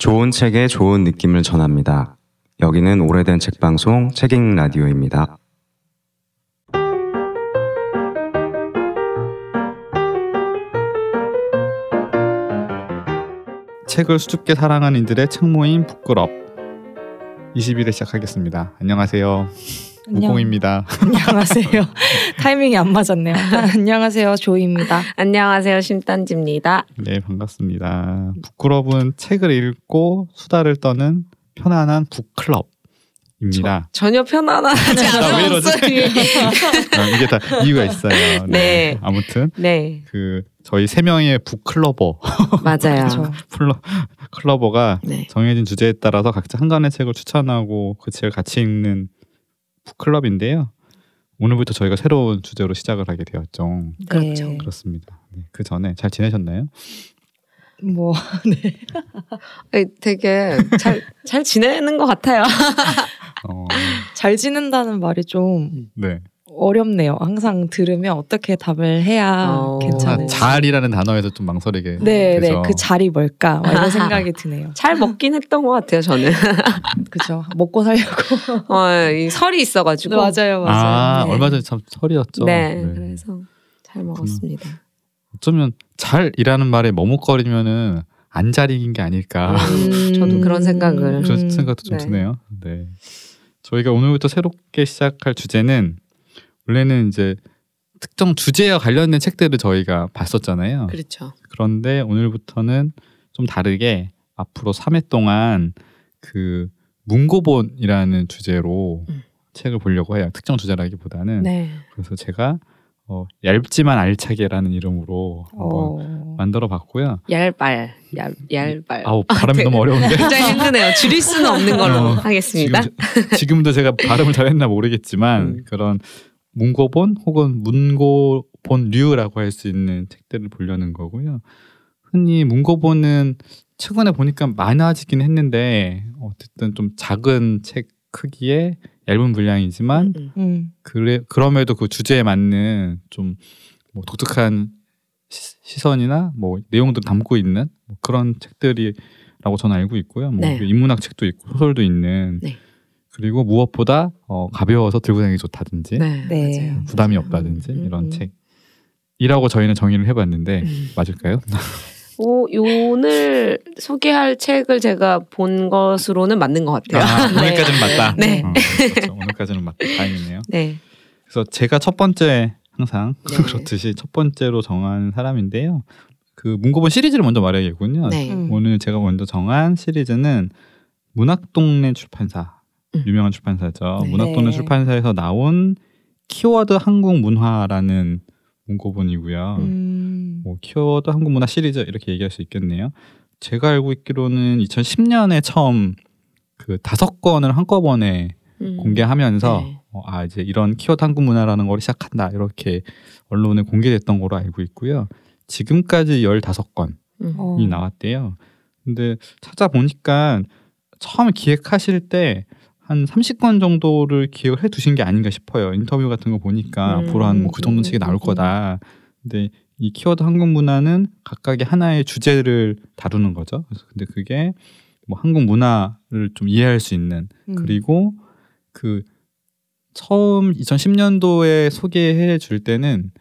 좋은 책에 좋은 느낌을 전합니다. 여기는 오래된 책 방송 책읽 라디오입니다. 책을 수줍게 사랑하는 이들의 책 모임 부끄럽 20일에 시작하겠습니다. 안녕하세요. 안녕. 우공입니다. 안녕하세요. 타이밍이 안 맞았네요. 안녕하세요. 조이입니다. 안녕하세요. 심단지입니다. 네, 반갑습니다. 북끄럽은 책을 읽고 수다를 떠는 편안한 book club 입니다. 전혀 편안하지 아? 않았어요. 아, 이게 다 이유가 있어요. 네. 아무튼 네, 그 저희 세 명의 book clubber 맞아요. 플러, clubber가 네. 정해진 주제에 따라서 각자 한 권의 책을 추천하고 그 책을 같이 읽는 book club인데요. 오늘부터 저희가 새로운 주제로 시작을 하게 되었죠. 그렇죠. 네. 그렇습니다. 네, 그 전에 잘 지내셨나요? 뭐 네. 아니, 되게 잘, 잘 지내는 것 같아요. 어, 잘 지낸다는 말이 좀 네. 어렵네요. 항상 들으면 어떻게 답을 해야 어. 아, 괜찮은지. 잘이라는 단어에서 좀 망설이게 네, 네. 되죠. 그 자리 뭘까? 막 이런 생각이 드네요. 잘 먹긴 했던 것 같아요, 저는. 그죠. 먹고 살려고. 어, 이 설이 있어가지고. 네, 맞아요, 맞아요. 아 네. 얼마 전에 참 설이었죠. 네, 그래서 잘 먹었습니다. 어쩌면 잘이라는 말에 머뭇거리면은 안 잘익인 게 아닐까 음, 저도 그런 생각을. 그런 음. 생각도 좀 네. 드네요. 네. 저희가 오늘부터 새롭게 시작할 주제는 원래는 이제 특정 주제와 관련된 책들을 저희가 봤었잖아요. 그렇죠. 그런데 오늘부터는 좀 다르게 앞으로 3회 동안 그 문고본이라는 주제로 음. 책을 보려고 해요. 특정 주제라기보다는 네. 그래서 제가 어, 얇지만 알차게라는 이름으로 한번 어. 만들어 봤고요. 얄발, 얄, 얄발. 아우 발음이 되게- 너무 어려운데 굉장히 힘드네요. 줄일 수는 없는 걸로 어, 하겠습니다. 지금, 지금도 제가 발음을 잘했나 모르겠지만 음. 그런 문고본 혹은 문고본류라고 할 수 있는 책들을 보려는 거고요. 흔히 문고본은 최근에 보니까 많아지긴 했는데 어쨌든 좀 작은 책 크기의 얇은 분량이지만 음, 음. 그래 그럼에도 그 주제에 맞는 좀 뭐 독특한 시, 시선이나 뭐 내용들 담고 있는 뭐 그런 책들이라고 저는 알고 있고요. 뭐 네. 인문학 책도 있고 소설도 있는 네. 그리고 무엇보다 어, 가벼워서 들고 다니기 좋다든지 네, 네. 맞아요. 부담이 없다든지 음, 이런 음. 책이라고 저희는 정의를 해봤는데 음. 맞을까요? 오, 오늘 소개할 책을 제가 본 것으로는 맞는 것 같아요. 아, 네. 오늘까지는 맞다. 네. 어, 그렇죠. 오늘까지는 맞다. 다행이네요. 네. 그래서 제가 첫 번째 항상 네. 그렇듯이 첫 번째로 정한 사람인데요. 그 문고본 시리즈를 먼저 말해야겠군요. 네. 음. 오늘 제가 먼저 정한 시리즈는 문학동네 출판사 음. 유명한 출판사죠. 네. 문학동네 네. 출판사에서 나온 키워드 한국 문화라는 문고본이고요. 음. 뭐 키워드 한국 문화 시리즈 이렇게 얘기할 수 있겠네요. 제가 알고 있기로는 2010년에 처음 그 다섯 권을 한꺼번에 음. 공개하면서 네. 어, 아 이제 이런 키워드 한국 문화라는 걸 시작한다 이렇게 언론에 공개됐던 거로 알고 있고요. 지금까지 15권이 음. 어. 나왔대요. 근데 찾아보니까 처음 기획하실 때 한 30권 정도를 기획을 해 두신 게 아닌가 싶어요. 인터뷰 같은 거 보니까 음, 앞으로 한 뭐 그 정도 책이 나올. 거다. 근데 이 키워드 한국 문화는 각각의 하나의 주제를 다루는 거죠. 그래서 근데 그게 뭐 한국 문화를 좀 이해할 수 있는 음. 그리고 그 처음 2010년도에 소개해 줄 때는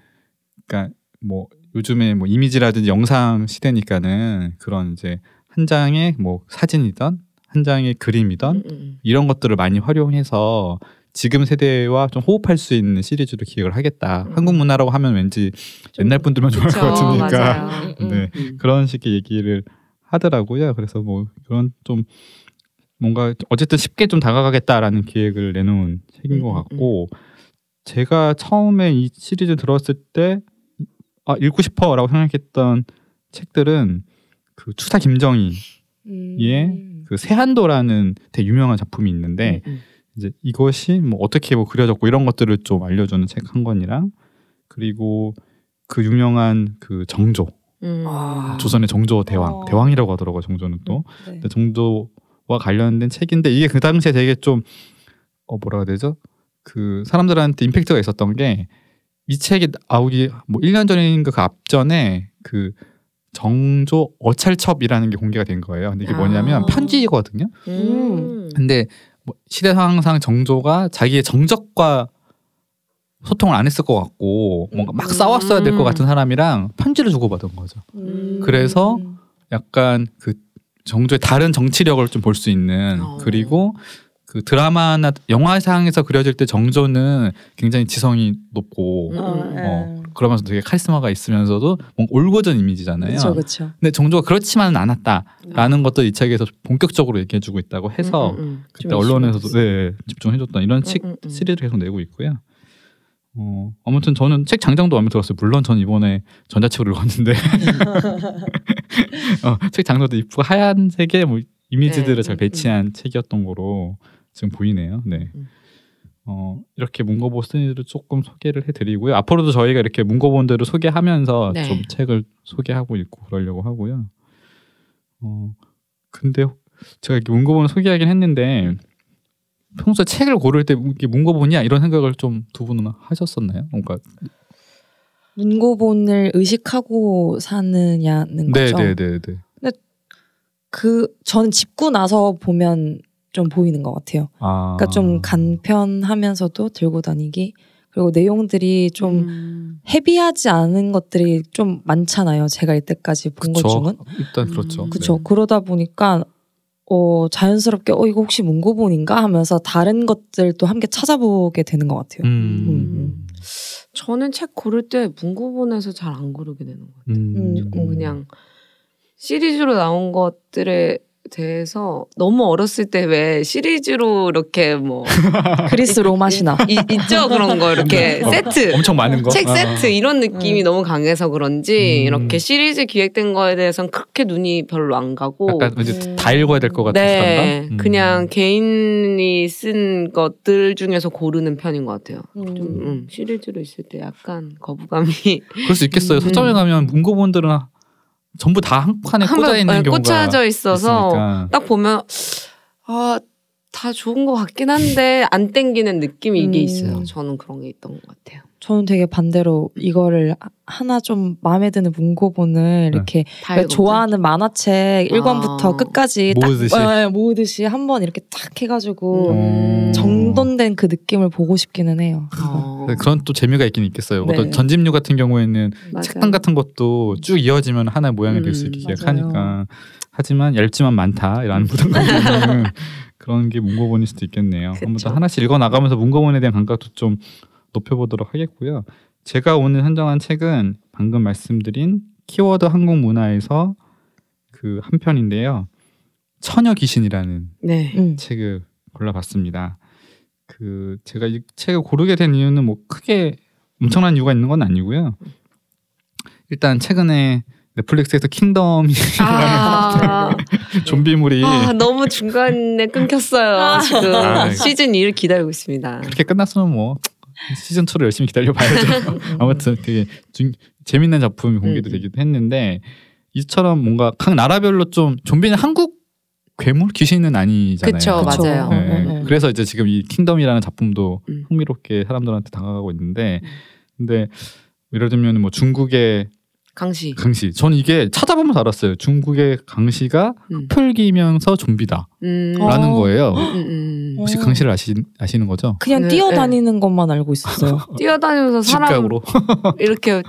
그러니까 뭐 요즘에 뭐 이미지라든지 영상 시대니까는 그런 이제 한 장의 뭐 사진이던 한 장의 그림이던 음, 음. 이런 것들을 많이 활용해서 지금 세대와 좀 호흡할 수 있는 시리즈로 기획을 하겠다. 음. 한국 문화라고 하면 왠지 좀- 옛날 분들만 좋아할 것 그쵸, 같으니까 맞아요. 네. 음. 그런 식의 얘기를 하더라고요. 그래서 뭐 그런 좀 뭔가 어쨌든 쉽게 좀 다가가겠다라는 기획을 내놓은 책인 것 음, 음, 같고 제가 처음에 이 시리즈 들었을 때 아, 읽고 싶어라고 생각했던 책들은 그 추사 김정희 음. 예. 그 세한도라는 되게 유명한 작품이 있는데 음, 이제 이것이 뭐 어떻게 뭐 그려졌고 이런 것들을 좀 알려주는 책 한 권이랑 그리고 그 유명한 그 정조 음. 아. 조선의 정조 대왕 어. 대왕이라고 하더라고 요 정조는 또 네. 근데 정조와 관련된 책인데 이게 그 당시에 되게 좀 어 뭐라 해야 되죠 그 사람들한테 임팩트가 있었던 게 이 책이 나오기 뭐 1년 전인가 그 앞전에 그 정조 어찰첩이라는 게 공개가 된 거예요. 근데 이게 아. 뭐냐면 편지거든요. 음. 근데 뭐 시대 상황상 정조가 자기의 정적과 소통을 안 했을 것 같고 뭔가 막 음. 싸웠어야 될 것 같은 사람이랑 편지를 주고받은 거죠. 음. 그래서 약간 그 정조의 다른 정치력을 좀 볼 수 있는 어. 그리고 그 드라마나 영화상에서 그려질 때 정조는 굉장히 지성이 높고 음. 어, 그러면서 되게 카리스마가 있으면서도 뭔가 올고전 이미지잖아요. 그렇죠, 그렇죠. 근데 정조가 그렇지만은 않았다라는 것도 이 책에서 본격적으로 얘기해주고 있다고 해서 음, 음, 음. 그때 좀 언론에서도 이슈가 네, 집중해줬다 이런 책 음, 음, 음. 시리즈를 계속 내고 있고요. 어, 아무튼 저는 책 장장도 마음에 들었어요. 물론 전 이번에 전자책으로 읽었는데 어, 책 장장도 이쁘고 하얀색의 뭐 이미지들을 네, 잘 음, 배치한 책이었던 거로 지금 보이네요. 네. 음. 어, 이렇게 문고보 스니를 조금 소개를 해드리고요. 앞으로도 저희가 이렇게 문고본들을 소개하면서 네. 좀 책을 소개하고 있고 그러려고 하고요. 어, 근데 제가 이렇게 문고본을 소개하긴 했는데 평소에 책을 고를 때 이게 문고본이야 이런 생각을 좀 두 분은 하셨었나요? 뭔가 문고본을 의식하고 사느냐는 거죠. 네 네 네네. 그 저는 짚고 나서 보면 좀 보이는 것 같아요. 아, 그러니까 좀 간편하면서도 들고 다니기 그리고 내용들이 좀 음. 헤비하지 않은 것들이 좀 많잖아요. 제가 이때까지 본 것. 중은 일단 그렇죠. 음. 그렇죠. 네. 그러다 보니까 어 자연스럽게 어 이거 혹시 문고본인가 하면서 다른 것들도 함께 찾아보게 되는 것 같아요. 음. 음. 저는 책 고를 때 문고본에서 잘 안 고르게 되는 것 같아요. 음. 조금 그냥 시리즈로 나온 것들에 대해서 너무 어렸을 때 왜 시리즈로 이렇게 뭐 그리스 로마 신화. 이- 있죠 그런 거 이렇게 어, 세트 엄청 많은 거. 책 아. 세트 이런 느낌이 음. 너무 강해서 그런지 음. 이렇게 시리즈 기획된 거에 대해서는 그렇게 눈이 별로 안 가고 약간 이제 음. 다 읽어야 될 것 같은 네? 음. 그냥 개인이 쓴 것들 중에서 고르는 편인 것 같아요. 좀 음. 음, 시리즈로 있을 때 약간 거부감이 그럴 수 있겠어요. 음. 서점에 가면 문고본들은 전부 다 한 칸에 꽂아 있는 네, 경우가 꽂혀져 있어서 있으니까. 딱 보면 아 다 좋은 것 같긴 한데 안 땡기는 느낌이 이게 음. 있어요. 저는 그런 게 있던 것 같아요. 저는 되게 반대로 이거를 하나 좀 마음에 드는 문고본을 이렇게 다 내가 읽었죠? 좋아하는 만화책 1권부터 아. 끝까지 모으듯이. 딱 네, 모으듯이 한 번 이렇게 딱 해가지고 음. 정돈된 그 느낌을 보고 싶기는 해요. 어. 네, 그런 또 재미가 있긴 있겠어요. 네. 어떤 전집류 같은 경우에는 맞아요. 책당 같은 것도 쭉 이어지면 하나의 모양이 될 수 있게 음, 기획하니까 맞아요. 하지만 얇지만 많다라는 부담감은 그런 게 문고본일 수도 있겠네요. 그쵸. 아무튼 하나씩 읽어 나가면서 문고본에 대한 감각도 좀 높여보도록 하겠고요. 제가 오늘 선정한 책은 방금 말씀드린 키워드 한국 문화에서 그 한 편인데요. 처녀 귀신이라는 네. 음. 책을 골라봤습니다. 그 제가 이 책을 고르게 된 이유는 뭐 크게 엄청난 이유가 있는 건 아니고요. 일단 최근에 넷플릭스에서 킹덤이 아, 좀비물이 아, 너무 중간에 끊겼어요. 지금 아, 시즌 2를 기다리고 있습니다. 그렇게 끝났으면 뭐 시즌 2를 열심히 기다려봐야죠. 음. 아무튼 되게 중- 재밌는 작품이 공개도 음. 되기도 했는데 이처럼 뭔가 각 나라별로 좀 좀비는 한국 괴물 귀신은 아니잖아요. 그쵸, 그쵸. 맞아요. 어, 네. 어, 어. 그래서 이제 지금 이 킹덤이라는 작품도 음. 흥미롭게 사람들한테 다가가고 있는데 음. 근데 예를 들면 뭐 중국의 강시. 강시 저는 이게 찾아보면서 알았어요. 중국의 강시가 음. 흡혈귀면서 좀비다라는 음. 어. 거예요. 음, 음. 어. 혹시 강시를 아시, 아시는 거죠? 그냥 네, 뛰어다니는 것만 알고 있었어요. 뛰어다니면서 사람. 이렇게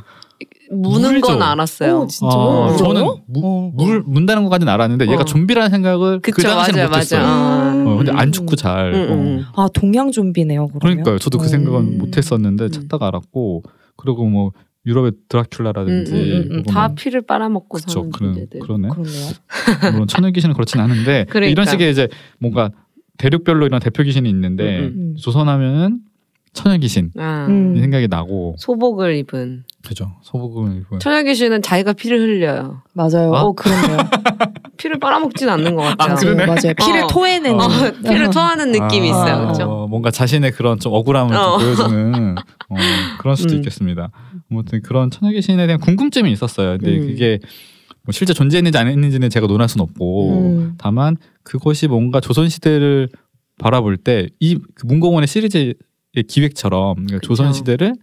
무는 물죠. 건 알았어요. 오, 진짜요? 아, 물어요? 저는 무, 어. 물 문다는 것까지는 알았는데 얘가 어. 좀비라는 생각을 그 그쵸, 당시에는 맞아요, 못했어요. 어, 근데 음. 안 죽고 잘. 음, 어. 음. 아 동양 좀비네요. 그러면? 그러니까요. 저도 그 생각은 음. 못했었는데 음. 찾다가 알았고 그리고 뭐 유럽의 드라큘라라든지 음, 음, 음, 음. 다뭐 피를 빨아먹고 그쵸 사는 그런 존재들. 그러네. 그렇네요. 물론 천연 귀신은 그렇진 않은데 그러니까. 이런 식의 이제 뭔가 대륙별로 이런 대표 귀신이 있는데 음, 음. 조선하면은 천연 귀신 아, 생각이 나고 소복을 입은 그죠 소복음을 입은 천연 귀신은 자기가 피를 흘려요. 맞아요. 아? 어 그러네요. 피를 빨아먹진 않는 것 같아요. 그러네. 맞아요. 피를 어. 토해내는. 어, 피를 토하는 느낌이 아, 있어요. 아, 그렇죠? 어, 뭔가 자신의 그런 좀 억울함을 좀 어. 보여주는 어, 그런 수도 음. 있겠습니다. 아무튼 그런 천연 귀신에 대한 궁금증이 있었어요. 근데 음. 그게 뭐 실제 존재했는지 안 했는지는 제가 논할 수는 없고 음. 다만 그것이 뭔가 조선 시대를 바라볼 때이 그 문공원의 시리즈의 기획처럼 그러니까 그쵸. 조선 시대를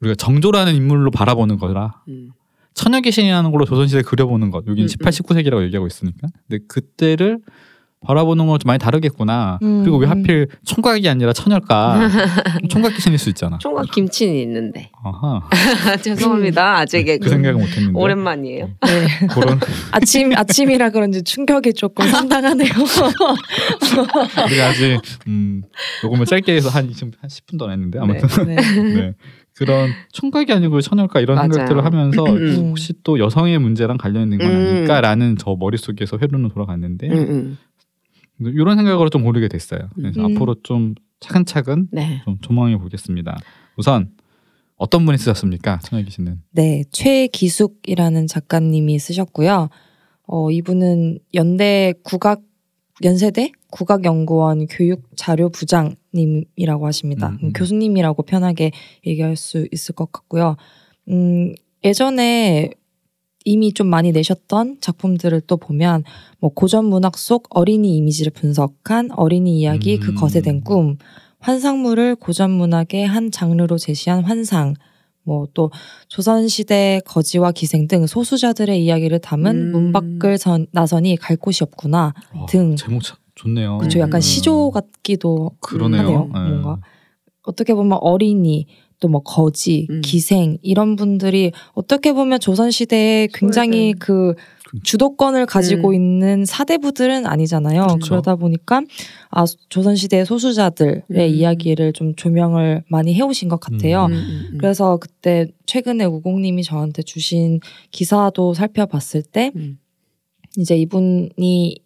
우리가 정조라는 인물로 바라보는 거라 음. 처녀 귀신이라는 걸로 조선시대 그려보는 것. 여기는 음, 18, 19세기라고 얘기하고 있으니까. 근데 그때를 바라보는 건 좀 많이 다르겠구나. 음, 그리고 왜 음. 하필 총각이 아니라 처녀일까? 총각 귀신일 수 있잖아. 총각 김치는 있는데. 아하. 죄송합니다. 아직 그 생각은 못했는데. 오랜만이에요. 네. 그런 아침 아침이라 그런지 충격이 조금 상당하네요. 우리가 아직 음 녹음을 짧게 해서 한 한 10분도 안 했는데 아무튼 네. 네. 그런 총각이 아니고 처녀일까 이런 맞아요. 생각들을 하면서 음. 혹시 또 여성의 문제랑 관련 있는 건 음. 아닐까라는 저 머릿속에서 회로는 돌아갔는데 음, 음. 이런 생각으로 좀 고르게 됐어요. 그래서 음. 앞으로 좀 차근차근 네. 좀 조망해 보겠습니다. 우선 어떤 분이 쓰셨습니까? 처녀 귀신은. 네, 최기숙이라는 작가님이 쓰셨고요. 어, 이분은 연대 국악 연세대 국악연구원 교육자료부장님이라고 하십니다. 음, 음. 교수님이라고 편하게 얘기할 수 있을 것 같고요. 음, 예전에 이미 좀 많이 내셨던 작품들을 또 보면 뭐 고전 문학 속 어린이 이미지를 분석한 어린이 이야기 음. 그 것에 된 꿈, 환상물을 고전 문학의 한 장르로 제시한 환상, 뭐 또 조선시대 거지와 기생 등 소수자들의 이야기를 담은 음. 문 밖을 전, 나선이 갈 곳이 없구나 와, 등 제목 참 좋네요. 그렇죠 약간 음. 시조 같기도 그러네요. 하네요 네. 뭔가 어떻게 보면 어린이 또 뭐 거지 음. 기생 이런 분들이 어떻게 보면 조선 시대에 굉장히 소외된. 그 주도권을 가지고 음. 있는 사대부들은 아니잖아요. 그렇죠. 그러다 보니까 아 조선 시대 소수자들의 음. 이야기를 좀 조명을 많이 해오신 것 같아요. 음, 음, 음. 그래서 그때 최근에 우공님이 저한테 주신 기사도 살펴봤을 때 음. 이제 이분이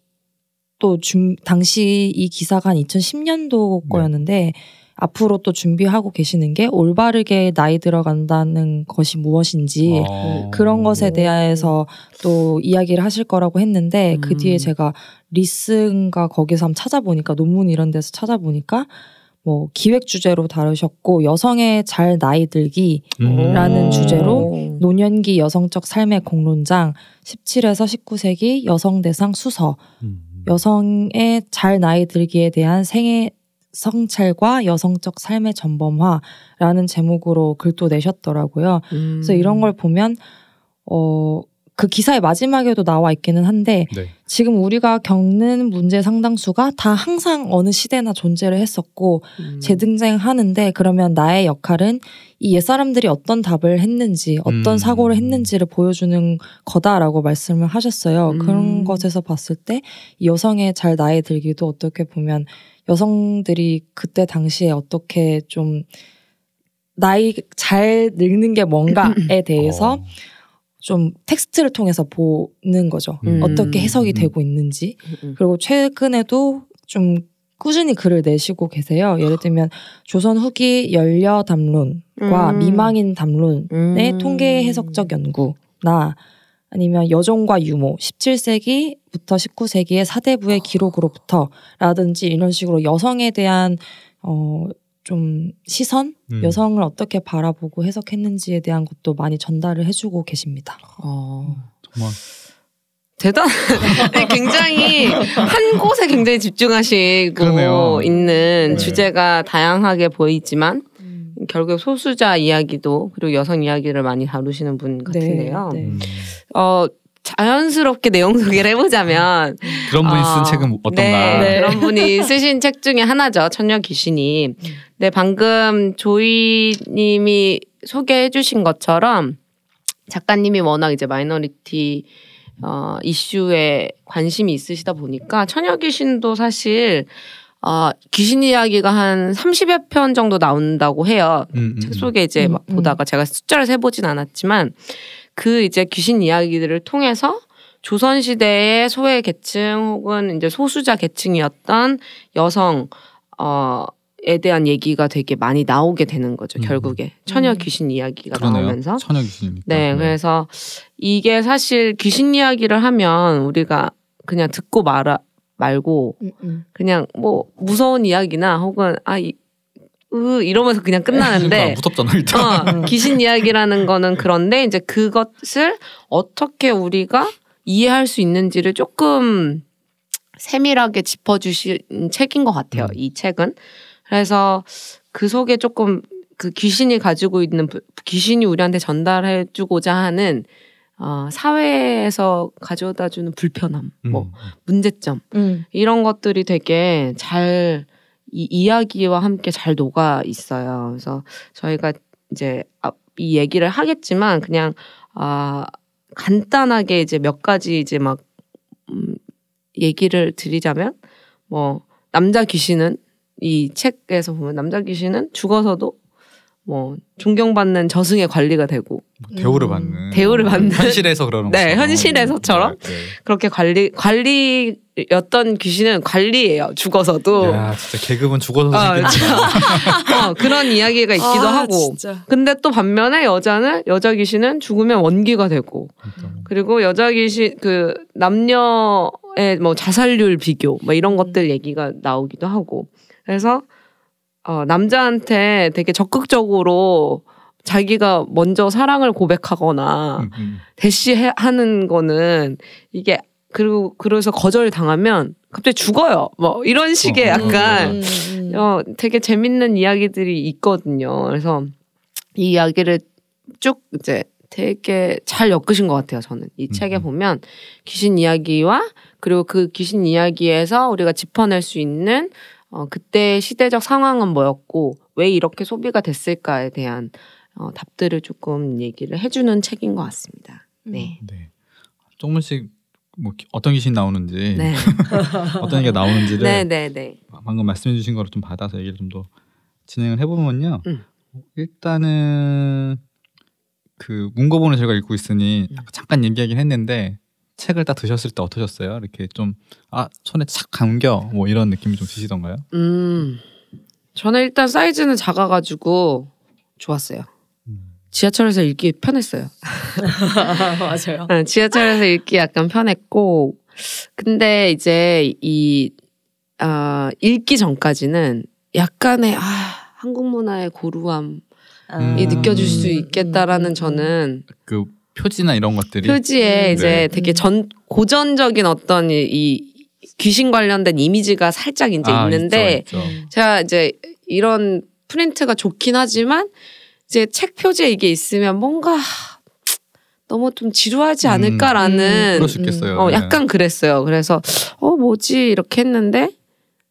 또 준, 당시 이 기사가 한 2010년도 거였는데 앞으로 또 준비하고 계시는 게 올바르게 나이 들어간다는 것이 무엇인지 어. 그런 것에 대해서 또 이야기를 하실 거라고 했는데 그 음. 뒤에 제가 리슨가 거기서 한번 찾아보니까 논문 이런 데서 찾아보니까 뭐 기획 주제로 다루셨고 여성의 잘 나이 들기 음. 라는. 주제로 노년기 여성적 삶의 공론장 17에서 19세기 여성 대상 수서 음. 여성의 잘 나이 들기에 대한 생애 성찰과 여성적 삶의 전범화라는 제목으로 글도 내셨더라고요. 음. 그래서 이런 걸 보면 어 그 기사의 마지막에도 나와 있기는 한데 네. 지금 우리가 겪는 문제 상당수가 다 항상 어느 시대나 존재를 했었고 음. 재등장하는데 그러면 나의 역할은 이 옛사람들이 어떤 답을 했는지 어떤 음. 사고를 했는지를 보여주는 거다라고 말씀을 하셨어요. 음. 그런 것에서 봤을 때이 여성의 잘 나이 들기도 어떻게 보면 여성들이 그때 당시에 어떻게 좀 나이 잘 늙는 게 뭔가에 대해서 어. 좀 텍스트를 통해서 보는 거죠. 음. 어떻게 해석이 음. 되고 있는지. 음. 그리고 최근에도 좀 꾸준히 글을 내시고 계세요. 예를 들면 조선 후기 연려 담론과 음. 미망인 담론의 음. 통계 해석적 연구나 아니면 여종과 유모 17세기부터 19세기의 사대부의 기록으로부터라든지 이런 식으로 여성에 대한 어 좀 시선, 음. 여성을 어떻게 바라보고 해석했는지에 대한 것도 많이 전달을 해주고 계십니다. 어. 정말 대단. 굉장히 한 곳에 굉장히 집중하시고 그러네요. 있는 네. 주제가 다양하게 보이지만 결국 소수자 이야기도 그리고 여성 이야기를 많이 다루시는 분 같은데요. 네. 음. 어 자연스럽게 내용 소개를 해보자면 그런 분이 어, 쓴 책은 어떤가? 네, 네. 그런 분이 쓰신 책 중에 하나죠. 천녀 귀신이. 네, 방금 조이님이 소개해주신 것처럼 작가님이 워낙 이제 마이너리티 어, 이슈에 관심이 있으시다 보니까 천녀 귀신도 사실 어, 귀신 이야기가 한 30여 편 정도 나온다고 해요. 음, 음, 책 속에 이제 음, 막 음. 보다가 제가 숫자를 세보진 않았지만 그 이제 귀신 이야기들을 통해서 조선 시대의 소외 계층 혹은 이제 소수자 계층이었던 여성 어에 대한 얘기가 되게 많이 나오게 되는 거죠. 음. 결국에 처녀 음. 귀신 이야기가 그러네요. 나오면서 처녀 귀신이니까. 네, 그래서 이게 사실 귀신 이야기를 하면 우리가 그냥 듣고 말아 말고 그냥 뭐 무서운 이야기나 혹은 아 이, 으 이러면서 그냥 끝나는데 그러니까 무섭잖아 일단. 어, 귀신 이야기라는 거는 그런데 이제 그것을 어떻게 우리가 이해할 수 있는지를 조금 세밀하게 짚어주신 책인 것 같아요. 음. 이 책은 그래서 그 속에 조금 그 귀신이 가지고 있는 부- 귀신이 우리한테 전달해주고자 하는 어, 사회에서 가져다 주는 불편함, 뭐 음. 문제점 음. 이런 것들이 되게 잘 이 이야기와 함께 잘 녹아 있어요. 그래서 저희가 이제 앞- 이 얘기를 하겠지만 그냥 아 간단하게 이제 몇 가지 이제 막 음, 얘기를 드리자면 뭐 남자 귀신은 이 책에서 보면 남자 귀신은 죽어서도 뭐 존경받는 저승의 관리가 되고 뭐 대우를 음. 받는 대우를 받는 현실에서 그러는 네. 현실에서처럼? 네, 네. 그렇게 관리 관리였던 귀신은 관리예요. 죽어서도 야 진짜 계급은 죽어서 아, 어, 그런 이야기가 있기도 아, 하고. 진짜. 근데 또 반면에 여자는 여자 귀신은 죽으면 원기가 되고 그리고 여자 귀신 그 남녀의 뭐 자살률 비교 뭐 이런 것들 얘기가 나오기도 하고 그래서 어 남자한테 되게 적극적으로 자기가 먼저 사랑을 고백하거나 음, 음. 대시하는 거는 이게 그리고 그래서 거절 당하면 갑자기 죽어요. 뭐 이런 식의 어, 약간 음, 음. 어 되게 재밌는 이야기들이 있거든요. 그래서 이 이야기를 쭉 이제 되게 잘 엮으신 것 같아요. 저는 이 음, 책에 음. 보면 귀신 이야기와 그리고 그 귀신 이야기에서 우리가 짚어낼 수 있는 어, 그때 시대적 상황은 뭐였고 왜 이렇게 소비가 됐을까에 대한 어, 답들을 조금 얘기를 해주는 책인 것 같습니다. 네. 네. 조금씩 뭐 기- 어떤 귀신 나오는지 네. 어떤 얘기가 나오는지를 네, 네, 네. 방금 말씀해주신 거를 좀 받아서 얘기를 좀 더 진행을 해보면요. 음. 일단은 그 문고본을 제가 읽고 있으니 음. 잠깐 얘기하긴 했는데 책을 딱 드셨을 때 어떠셨어요? 이렇게 좀 아 손에 착 감겨 뭐 이런 느낌이 좀 드시던가요? 음, 저는 일단 사이즈는 작아가지고 좋았어요. 음. 지하철에서 읽기 편했어요. 맞아요. 네, 지하철에서 읽기 약간 편했고, 근데 이제 이 아, 읽기 전까지는 약간의 아, 한국 문화의 고루함이 음. 느껴질 수 음, 있겠다라는 음, 저는 그 표지나 이런 것들이 표지에 음. 이제 네. 되게 전 고전적인 어떤 이, 이 귀신 관련된 이미지가 살짝 이제 아, 있는데 있죠, 있죠. 제가 이제 이런 프린트가 좋긴 하지만 이제 책 표지에 이게 있으면 뭔가 너무 좀 지루하지 음. 않을까라는 그럴 수 있겠어요. 어 네. 약간 그랬어요. 그래서 어 뭐지 이렇게 했는데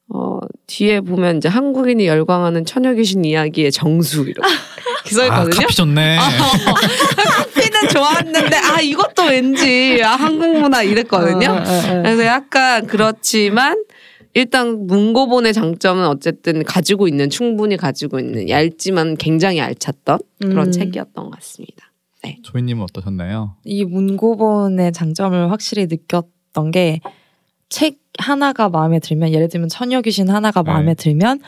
어 뒤에 보면 이제 한국인이 열광하는 처녀 귀신 이야기의 정수 이렇게 써 아, 있거든요. 카피 좋네. 커피는 좋았는데 아 이것도 왠지 아 한국 문화 이랬거든요. 어, 어, 어. 그래서 약간 그렇지만 일단 문고본의 장점은 어쨌든 가지고 있는 충분히 가지고 있는 얇지만 굉장히 알찼던 그런 음. 책이었던 것 같습니다. 조이님은 어떠셨나요? 이 문고본의 장점을 확실히 느꼈던 게 책 하나가 마음에 들면 예를 들면 처녀 귀신 하나가 네. 마음에 들면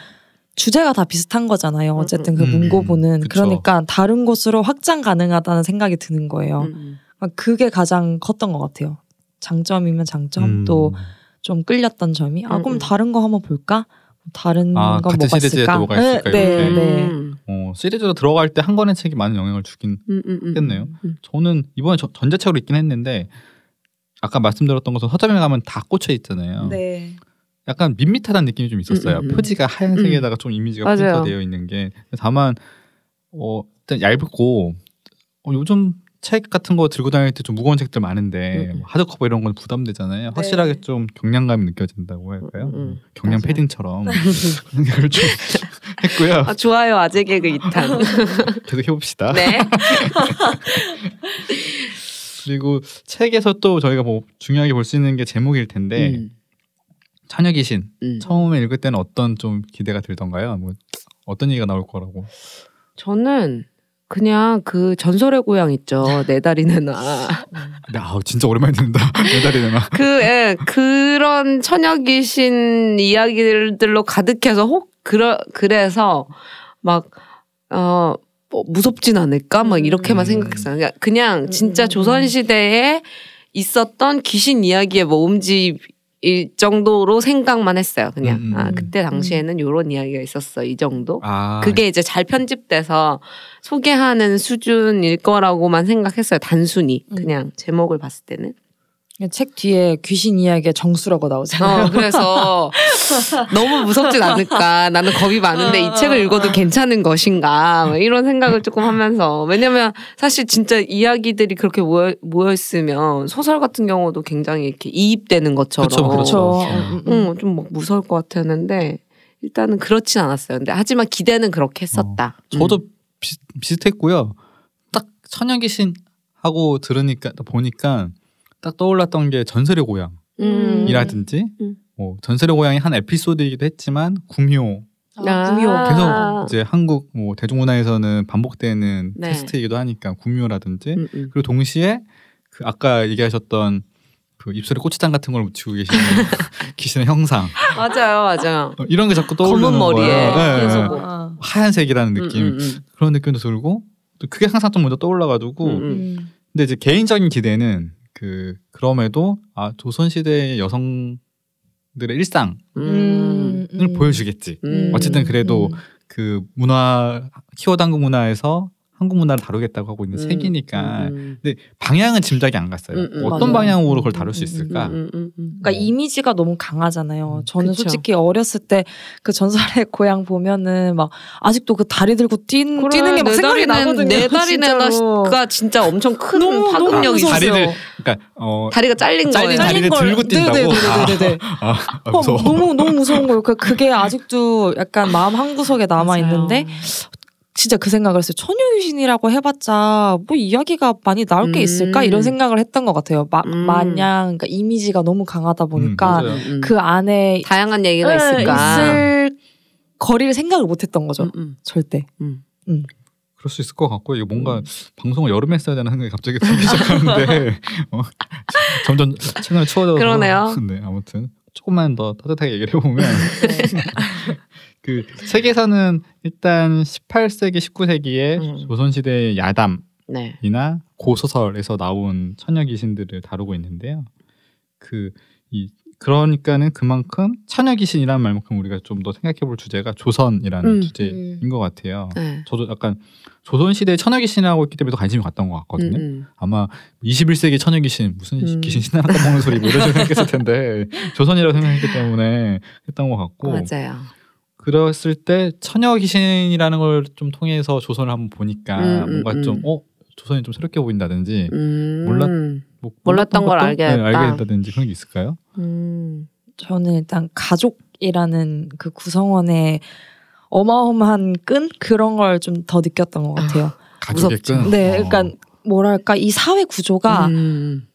주제가 다 비슷한 거잖아요. 어쨌든 그 음, 문고본은 그쵸. 그러니까 다른 곳으로 확장 가능하다는 생각이 드는 거예요. 음. 그게 가장 컸던 것 같아요. 장점이면 장점 또좀 끌렸던 점이 아 음, 그럼 음. 다른 거 한번 볼까? 다른 아, 건 같은 뭐가 시리즈에 있을까? 또 뭐가 있을까, 네, 이렇게. 네, 네. 음. 어, 시리즈로 들어갈 때 한 권의 책이 많은 영향을 주긴 음, 음, 음, 했네요. 음. 저는 이번에 저- 전자책으로 읽긴 했는데 아까 말씀드렸던 것은 서점에 가면 다 꽂혀 있잖아요. 네. 약간 밋밋하다는 느낌이 좀 있었어요. 음, 음, 음. 표지가 하얀색에다가 좀 이미지가 맞아요. 프린터되어 있는 게 다만 어 일단 얇고 어, 요즘 책 같은 거 들고 다닐 때 좀 무거운 책들 많은데 음, 음. 뭐 하드커버 이런 건 부담되잖아요. 확실하게 좀 경량감이 느껴진다고 할까요? 음, 음. 경량 맞아요. 패딩처럼 그런 걸 좀 했고요. 아, 좋아요 아재 개그 2탄. 계속 해봅시다. 네. 그리고 책에서 또 저희가 뭐 중요하게 볼 수 있는 게 제목일 텐데 음, 처녀 귀신 음. 처음에 읽을 때는 어떤 좀 기대가 들던가요? 뭐 어떤 얘기가 나올 거라고? 저는 그냥 그 전설의 고향 있죠. 네 다리 내놔. 네, 아 진짜 오랜만에 듣는다. 메달이 되나? 그 예, 그런 처녀 귀신 이야기들로 가득해서 혹 그러, 그래서 막 어 뭐 무섭진 않을까 막 이렇게만 음. 생각했어요. 그냥, 그냥 진짜 음. 조선 시대에 있었던 귀신 이야기의 모음집 일 정도로 생각만 했어요. 그냥 음, 음, 아 음. 그때 당시에는 요런 이야기가 있었어 이 정도. 아 그게 이제 잘 편집돼서 소개하는 수준일 거라고만 생각했어요. 단순히 음. 그냥 제목을 봤을 때는. 책 뒤에 귀신 이야기의 정수라고 나오잖아요. 어, 그래서 너무 무섭진 않을까. 나는 겁이 많은데 이 책을 읽어도 괜찮은 것인가. 뭐 이런 생각을 조금 하면서. 왜냐면 사실 진짜 이야기들이 그렇게 모여, 모여있으면 소설 같은 경우도 굉장히 이렇게 이입되는 것처럼. 그쵸. 그렇죠. 음, 음. 응, 좀막 무서울 것 같았는데 일단은 그렇진 않았어요. 근데 하지만 기대는 그렇게 했었다. 저도 음. 비, 비슷했고요. 딱 천연 귀신 하고 들으니까 또 보니까 딱 떠올랐던 게 전설의 고향이라든지 음. 음. 뭐 전설의 고향이 한 에피소드이기도 했지만 구미호 아, 구미호. 계속 이제 한국 뭐 대중문화에서는 반복되는 네. 테스트이기도 하니까 구미호라든지 음, 음. 그리고 동시에 그 아까 얘기하셨던 그 입술에 고추장 같은 걸 묻히고 계시는 귀신의 형상 맞아요, 맞아요. 어, 이런 게 자꾸 떠오르는 검은 머리에 거예요. 네, 네. 뭐- 아, 하얀색이라는 느낌 음, 음, 그런 느낌도 들고 또 그게 항상 좀 먼저 떠올라가지고 음, 음. 음. 근데 이제 개인적인 기대는 그 그럼에도 아 조선 시대의 여성들의 일상을 음. 음. 보여주겠지. 음. 어쨌든 그래도 음. 그 문화 키워드 한국 문화에서 한국 문화를 다루겠다고 하고 있는 음, 책이니까 음, 근데 방향은 짐작이 안 갔어요. 음, 음, 어떤 맞아요. 방향으로 그걸 다룰 수 음, 음, 있을까? 음, 음, 음. 그러니까 이미지가 너무 강하잖아요. 저는 그쵸. 솔직히 어렸을 때 그 전설의 고향 보면은 막 아직도 그 다리 들고 뛴, 그래, 뛰는 게막내 생각이 나거든요. 내 다리는 진짜로. 가 진짜 엄청 큰 너무, 파급력이 무서웠어요. 다리를 그러니까 어 다리가 잘린 잘린 거예요. 다리를 들고 뛴다고? 네네네네네. 아, 아, 어, 무서워. 너무 너무 무서운 거예요. 그 그게 아직도 약간 마음 한 구석에 남아 있는데 진짜 그 생각을 했어요. 처녀 귀신이라고 해봤자 뭐 이야기가 많이 나올 게 음. 있을까 이런 생각을 했던 것 같아요. 마, 음. 마냥 그러니까 이미지가 너무 강하다 보니까 맞아요. 음, 음. 그 안에 다양한 얘기가 네, 있을까. 있을 거리를 생각을 못했던 거죠. 음, 음. 절대. 그럴 수 있을 것 같고 이게 뭔가 방송을 여름에 써야 되는 생각이 갑자기 들기 시작하는데 어, 점점 최근에 추워져서 그러네요. 네, 아무튼 조금만 더 따뜻하게 얘기를 해보면 네. 그 책에서는 일단 18세기 19세기의 음. 조선시대의 야담이나 네. 고소설에서 나온 처녀 귀신들을 다루고 있는데요. 그 이 그러니까는 그만큼 처녀 귀신이라는 말만큼 우리가 좀 더 생각해볼 주제가 조선이라는 음. 주제인 음. 것 같아요. 네. 저도 약간 조선시대의 처녀 귀신이라고 했기 때문에 더 관심이 갔던 것 같거든요. 음, 음. 아마 21세기 처녀 귀신 무슨 음. 귀신 신나라 까먹는 소리 뭐 이런 생각했을 텐데 조선이라고 생각했기 때문에 했던 것 같고 맞아요. 그랬을 때 처녀 귀신이라는 걸 좀 통해서 조선을 한번 보니까 음, 음, 뭔가 음. 좀 어 조선이 좀 새롭게 보인다든지 음. 몰랐- 뭐 몰랐던 걸 것도, 알게 네, 됐다. 알게 됐다든지 그런 게 있을까요? 음. 저는 일단 가족이라는 그 구성원의 어마어마한 끈 그런 걸 좀 더 느꼈던 것 같아요. 가족의 무섭죠. 끈. 네, 어. 그러니까 뭐랄까 이 사회 구조가 음.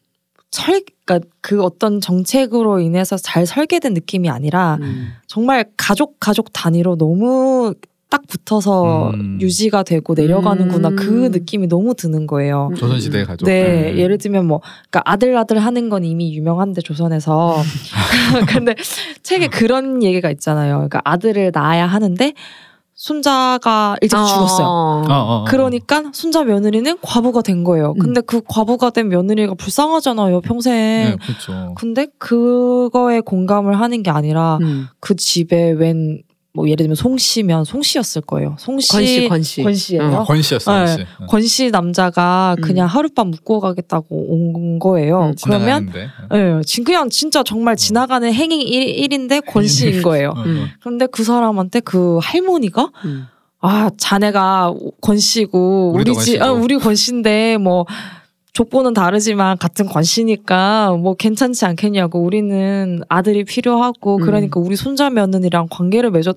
설, 그러니까 그 어떤 정책으로 인해서 잘 설계된 느낌이 아니라 음. 정말 가족 가족 단위로 너무 딱 붙어서 음. 유지가 되고 내려가는구나 음. 그 느낌이 너무 드는 거예요. 조선시대 가족. 네, 음. 예를 들면 뭐, 그러니까 아들 아들 하는 건 이미 유명한데 조선에서, 근데 책에 그런 얘기가 있잖아요. 그러니까 아들을 낳아야 하는데 손자가 일찍 죽었어요. 어, 어, 어. 그러니까 손자 며느리는 과부가 된 거예요. 음. 근데 그 과부가 된 며느리가 불쌍하잖아요, 평생. 네, 그렇죠. 근데 그거에 공감을 하는 게 아니라 음. 그 집에 웬 뭐 예를 들면 송 씨면 송 씨였을 거예요. 송 씨 권씨 권씨. 권씨예요. 응. 아, 권씨였어. 네. 권씨. 어. 권씨 남자가 음. 그냥 하룻밤 묵고 가겠다고 온 거예요. 음, 그러면. 예, 지- 그냥 진짜 정말 지나가는 행위 일, 인데 권씨인 거예요. 음. 그런데 그 사람한테 그 할머니가 음. 아 자네가 권씨고 우리 집 권씨고. 아, 우리 권씨인데 뭐 족보는 다르지만 같은 권씨니까 뭐 괜찮지 않겠냐고 우리는 아들이 필요하고 음. 그러니까 우리 손자 며느리랑 관계를 맺었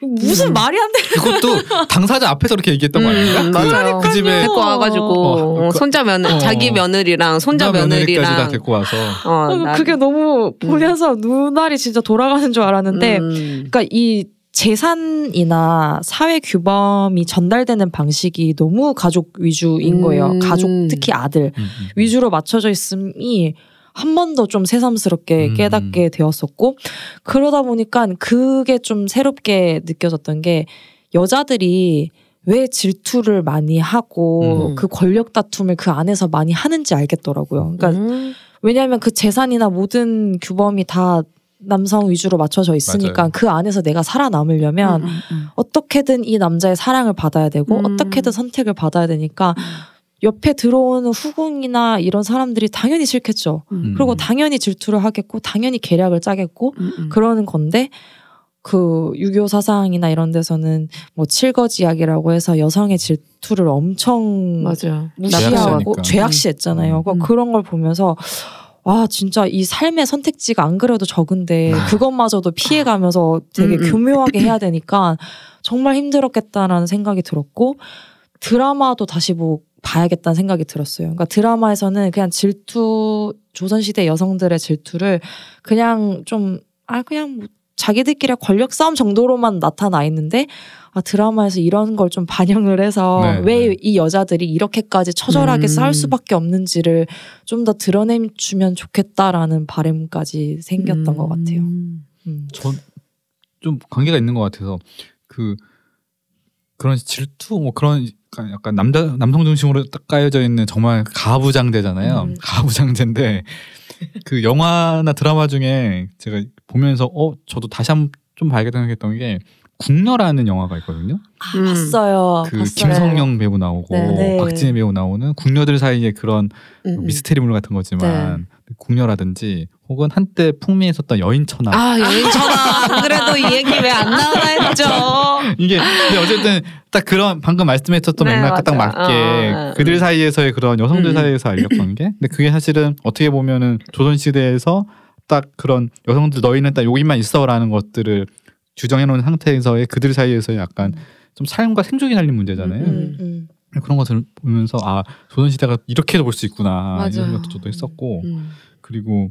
무슨 음. 말이 안 돼? 그것도 당사자 앞에서 그렇게 얘기했던 거 아닌가? 음, 그- 맞아요. 그 집에 데리고 와가지고 어, 어, 그- 손자 며느 어. 자기 며느리랑 손자 며느리까지 다 며느리랑 데리고 와서 어, 나- 그게 너무 보면서 눈알이 진짜 돌아가는 줄 알았는데 음. 그러니까 이 재산이나 사회 규범이 전달되는 방식이 너무 가족 위주인 음. 거예요. 가족 특히 아들 음, 음. 위주로 맞춰져 있음이 한 번 더 좀 새삼스럽게 음. 깨닫게 되었었고 그러다 보니까 그게 좀 새롭게 느껴졌던 게 여자들이 왜 질투를 많이 하고 음. 그 권력 다툼을 그 안에서 많이 하는지 알겠더라고요. 그러니까 음. 왜냐하면 그 재산이나 모든 규범이 다 남성 위주로 맞춰져 있으니까 맞아요. 그 안에서 내가 살아남으려면 음, 음, 음. 어떻게든 이 남자의 사랑을 받아야 되고 음. 어떻게든 선택을 받아야 되니까 옆에 들어오는 후궁이나 이런 사람들이 당연히 싫겠죠. 음. 그리고 당연히 질투를 하겠고 당연히 계략을 짜겠고 음, 음. 그러는 건데 그 유교 사상이나 이런 데서는 뭐 칠거지약이라고 해서 여성의 질투를 엄청 맞아요. 무시하고. 죄악시했잖아요. 음. 그러니까 그런 걸 보면서 와 진짜 이 삶의 선택지가 안 그래도 적은데 그것마저도 피해가면서 되게 음, 음. 교묘하게 해야 되니까 정말 힘들었겠다라는 생각이 들었고 드라마도 다시 뭐 봐야겠다는 생각이 들었어요. 그러니까 드라마에서는 그냥 질투 조선시대 여성들의 질투를 그냥 좀 아 그냥 뭐 자기들끼리 권력 싸움 정도로만 나타나 있는데 아 드라마에서 이런 걸 좀 반영을 해서 네, 왜 네. 이 여자들이 이렇게까지 처절하게 음. 싸울 수밖에 없는지를 좀 더 드러내주면 좋겠다라는 바람까지 생겼던 것 같아요. 음. 음. 전좀 관계가 있는 것 같아서 그 그런 질투 뭐 그런 약간- 약간 남자 남성 중심으로 딱 까여져 있는 정말 가부장제잖아요. 음. 가부장제인데 그 영화나 드라마 중에 제가 보면서 어 저도 다시 한번 좀 봐야겠다 생각했던 게 궁녀라는 영화가 있거든요. 아, 음. 봤어요. 그 봤어요. 김성령 배우 나오고 네, 네. 박진희 배우 나오는 궁녀들 사이의 그런 음, 음. 미스테리물 같은 거지만 궁녀라든지 혹은 한때 풍미했었던 여인천하 아 여인천하 안 그래도 이 얘기 왜 안 나오나 했죠. 이게 근데 어쨌든 딱 그런 방금 말씀하셨던 네, 맥락 딱. 맞게 어, 어, 그들 음. 사이에서의 그런 여성들 음. 사이에서 알력 관계 근데 그게 사실은 어떻게 보면은 조선 시대에서 딱 그런 여성들 너희는 딱 여기만 있어라는 것들을 규정해 놓은 상태에서의 그들 사이에서의 약간 좀 삶과 생존이 달린 문제잖아요. 음, 음. 그런 것을 보면서 아 조선 시대가 이렇게도 볼 수 있구나 맞아요. 이런 것도 저도 했었고 음. 그리고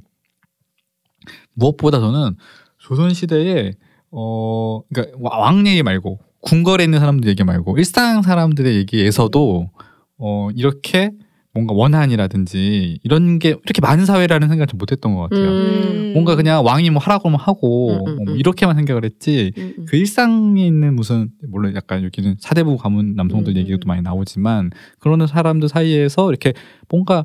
무엇보다 저는 조선 시대에 어 그러니까 와- 왕 얘기 말고 궁궐에 있는 사람들 얘기 말고 일상 사람들의 얘기에서도 어 이렇게 뭔가 원한이라든지 이런 게 이렇게 많은 사회라는 생각을 좀 못했던 것 같아요. 음. 뭔가 그냥 왕이 뭐 하라고 하면 하고 음, 음, 뭐 음. 이렇게만 생각을 했지 음, 음. 그 일상에 있는 무슨 물론 약간 여기는 사대부 가문 남성들 음. 얘기도 많이 나오지만 그러는 사람들 사이에서 이렇게 뭔가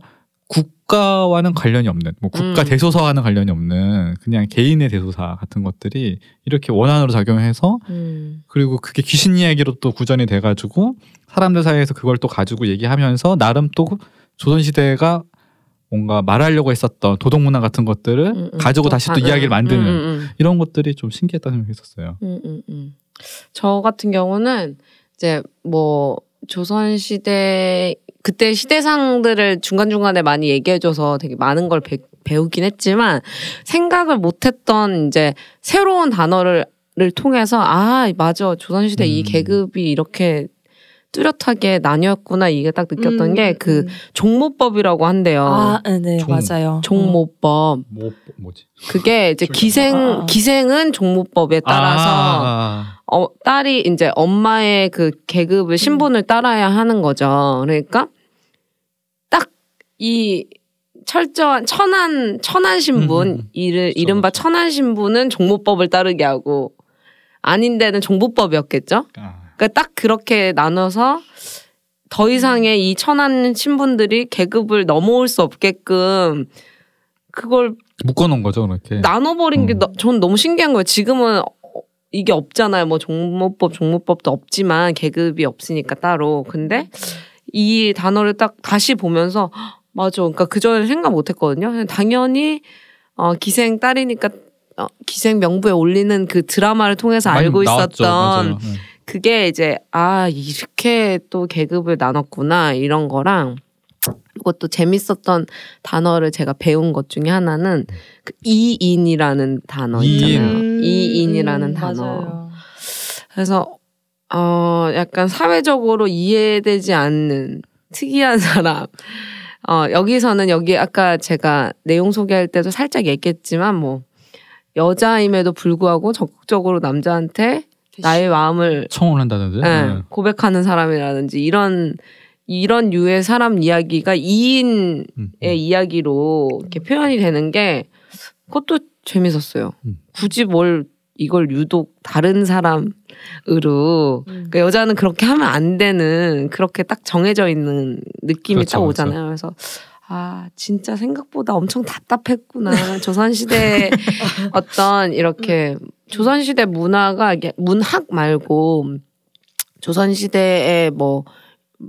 국가와는 관련이 없는 뭐 국가 음. 대소사와는 관련이 없는 그냥 개인의 대소사 같은 것들이 이렇게 원한으로 작용해서 음. 그리고 그게 귀신 이야기로 또 구전이 돼가지고 사람들 사이에서 그걸 또 가지고 얘기하면서 나름 또 조선 시대가 뭔가 말하려고 했었던 도덕 문화 같은 것들을 음, 음. 가지고 다시 또 반- 이야기를 음, 만드는 음, 음. 이런 것들이 좀 신기했다는 생각했었어요. 음, 음, 음. 저 같은 경우는 이제 뭐 조선 시대 그때 시대상들을 중간 중간에 많이 얘기해줘서 되게 많은 걸 배, 배우긴 했지만 생각을 못했던 이제 새로운 단어를 를 통해서 아 맞아 조선 시대 이 음. 계급이 이렇게 뚜렷하게 나뉘었구나 이게 딱 느꼈던 음, 게그 음. 종모법이라고 한대요. 아, 네, 종- 맞아요. 종모법 뭐 뭐지? 그게 이제 기생 아. 기생은 종모법에 따라서 아, 어, 딸이 이제 엄마의 그 계급을 신분을 따라야 하는 거죠. 그러니까 딱 이 철저한 천한 천한 신분 음, 음. 이를 이른바. 천한 신분은 종모법을 따르게 하고 아닌 데는 종부법이었겠죠. 아. 그러니까 딱 그렇게 나눠서 더 이상의 이 천한 신분들이 계급을 넘어올 수 없게끔 그걸 묶어놓은 거죠 그렇게. 나눠버린 게 음. 나- 전 너무 신기한 거예요. 지금은 어, 이게 없잖아요. 뭐 종모법, 종모법도 없지만 계급이 없으니까 따로. 근데 이 단어를 딱 다시 보면서 헉, 맞아. 그러니까 그 전에 생각 못했거든요. 당연히 어, 기생 딸이니까 어, 기생 명부에 올리는 그 드라마를 통해서 알고. 있었던. 네. 그게 이제 아 이렇게 또 계급을 나눴구나 이런 거랑 그리고 또 재밌었던 단어를 제가 배운 것 중에 하나는 그 이인이라는 단어. 있잖아요. 음, 이인이라는 음, 단어. 맞아요. 그래서 어 약간 사회적으로 이해되지 않는 특이한 사람. 어 여기서는 여기 아까 제가 내용 소개할 때도 살짝 얘기했지만 뭐 여자임에도 불구하고 적극적으로 남자한테 나의 마음을 청혼을 한다든지. 예, 네. 고백하는 사람이라든지 이런 이런 유의 사람 이야기가 2인의 음, 음. 이야기로 이렇게 표현이 되는 게 그것도 재밌었어요. 음. 굳이 뭘 이걸 유독 다른 사람으로 음. 그러니까 여자는 그렇게 하면 안 되는 그렇게 딱 정해져 있는 느낌이 그렇죠, 딱 오잖아요. 그래서 아 진짜 생각보다 엄청 답답했구나 조선시대 어떤 이렇게 조선시대 문화가 이게 문학 말고 조선시대의 뭐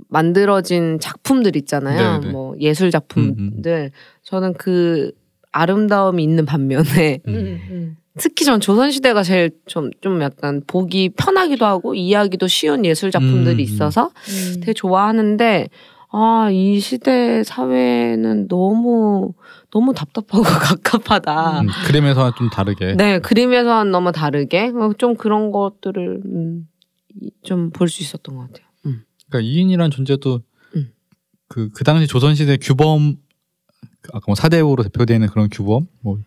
만들어진 작품들 있잖아요. 네, 네. 뭐 예술 작품들. 저는 그 아름다움이 있는 반면에 음. 특히 전 조선시대가 제일 좀, 좀 약간 보기 편하기도 하고 이해하기도 쉬운 예술 작품들이 음, 음. 있어서 음. 되게 좋아하는데 아, 이 시대 사회는 너무 너무 답답하고 갑갑하다. 음, 그림에서와 좀 다르게. 네, 그림에서는 너무 다르게 어, 좀 그런 것들을 음, 좀볼 수 있었던 것 같아요. 음. 그러니까 이인이라는 존재도 음. 그, 그 당시 조선시대 규범 그 아까 뭐 사대우로 대표되는 그런 규범, 뭐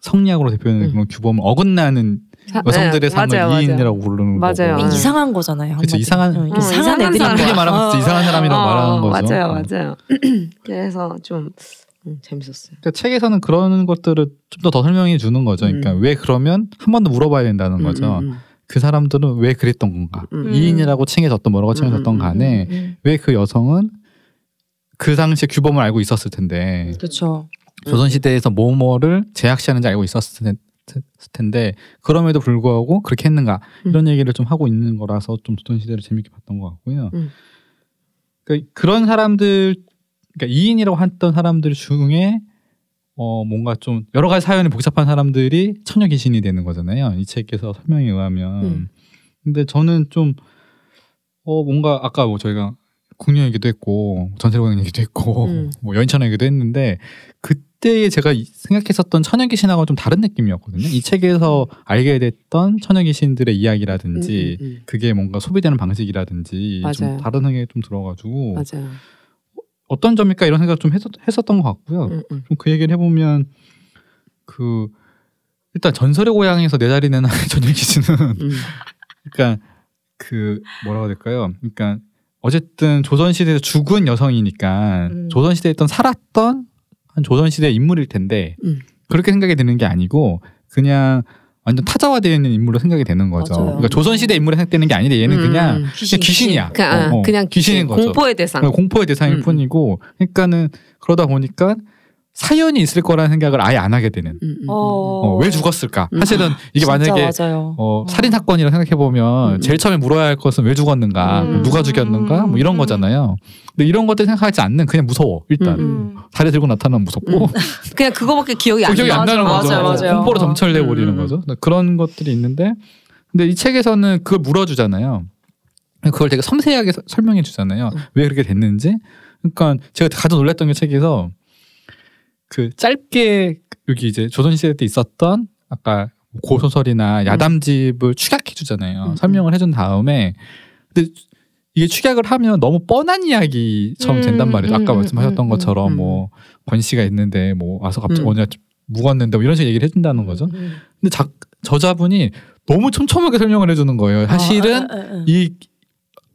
성리학으로 대표되는 음. 그런 규범을 어긋나는 사- 여성들의 네, 삶을 맞아요, 맞아요. 이인이라고 부르는 맞아요. 거고. 네. 이상한 거잖아요. 그쵸, 한마디로. 이상한- 응, 어, 이상한 애들인 사람. 말하면 진짜 이상한 사람이라고 어, 말하는 거죠. 맞아요, 어. 맞아요. 그래서 좀 음, 재밌었어요. 그러니까 책에서는 그런 것들을 좀 더더 설명해 주는 거죠. 그러니까 음. 왜 그러면 한 번 더 물어봐야 된다는 음, 거죠. 음, 그 사람들은 왜 그랬던 건가? 음. 이인이라고 칭해졌던 뭐라고 칭해졌던 음, 음, 간에 음, 왜그 여성은 그 당시에 규범을 알고 있었을 텐데 그렇죠. 조선 시대에서 뭐뭐를 제약시하는지 알고 있었을 텐- 텐데 그럼에도 불구하고 그렇게 했는가 이런 얘기를 좀 하고 있는 거라서 좀 조선 시대를 재밌게 봤던 것 같고요. 음. 그러니까 그런 사람들, 그러니까 이인이라고 했던 사람들 중에 어 뭔가 좀 여러 가지 사연이 복잡한 사람들이 처녀 귀신이 되는 거잖아요. 이 책에서 설명에 의하면. 음. 근데 저는 좀 어 뭔가 아까 뭐 저희가 국녀 얘기도 했고 전세로관 얘기도 했고 음. 뭐 여인처녀 얘기도 했는데 그 때 제가 이- 생각했었던 처녀 귀신하고 좀 다른 느낌이었거든요. 이 책에서 알게 됐던 처녀 귀신들의 이야기라든지 음, 음, 그게 뭔가 소비되는 방식이라든지 좀 맞아요. 다른 생각이 좀 들어가지고 음. 맞아요. 어떤 점일까 이런 생각 좀 했었, 했었던 것 같고요. 음, 음. 좀 그 얘기를 해보면 그 일단 전설의 고향에서 내 자리는 전혀 기신은 음. 그러니까 그 뭐라고 해야 될까요? 그러니까 어쨌든 조선 시대에서 죽은 여성이니까 음. 조선 시대에 있던 살았던 한 조선 시대 의 인물일 텐데 음. 그렇게 생각이 드는 게 아니고 그냥 완전 타자화되어 있는 인물로 생각이 되는 거죠. 맞아요. 그러니까 조선 시대 인물로 생각되는 게 아닌데 얘는 음. 그냥 귀신, 그냥 귀신이야. 그냥, 아, 어, 어. 그냥 귀신인 거죠. 공포의 대상. 공포의 대상일 음, 음. 뿐이고 그러니까는 그러다 보니까 사연이 있을 거라는 생각을 아예 안 하게 되는. 음, 음, 음. 어, 어, 왜 죽었을까? 음. 사실은 이게 만약에 맞아요. 어, 살인 사건이라 생각해 보면 음. 제일 처음에 물어야 할 것은 왜 죽었는가, 음. 누가 죽였는가, 뭐 이런 음. 거잖아요. 근데 이런 것들 생각하지 않는 그냥 무서워 일단 음. 음. 다리 들고 나타나면 무섭고 음. 그냥 그거밖에 기억이 안 기억이 안 나. 나는 거죠. 맞아요, 맞아요. 공포로 어. 점철돼 버리는 음. 거죠. 그런 것들이 있는데 근데 이 책에서는 그걸 물어주잖아요. 그걸 되게 섬세하게 서- 설명해 주잖아요. 음. 왜 그렇게 됐는지. 그러니까 제가 가장 놀랐던 게 책에서 그 짧게 여기 이제 조선시대 때 있었던 아까 고소설이나 야담집을 축약해 주잖아요. 음. 설명을 해준 다음에 근데 이게 축약을 하면 너무 뻔한 이야기처럼 음, 된단 말이죠. 아까 음, 말씀하셨던 음, 것처럼 음. 뭐 권씨가 있는데 뭐 와서 갑자기 음. 어느 날 묵었는데 뭐 이런 식의 얘기를 해준다는 거죠. 음. 근데 작, 저자분이 너무 촘촘하게 설명을 해주는 거예요. 사실은 아, 아, 아, 아. 이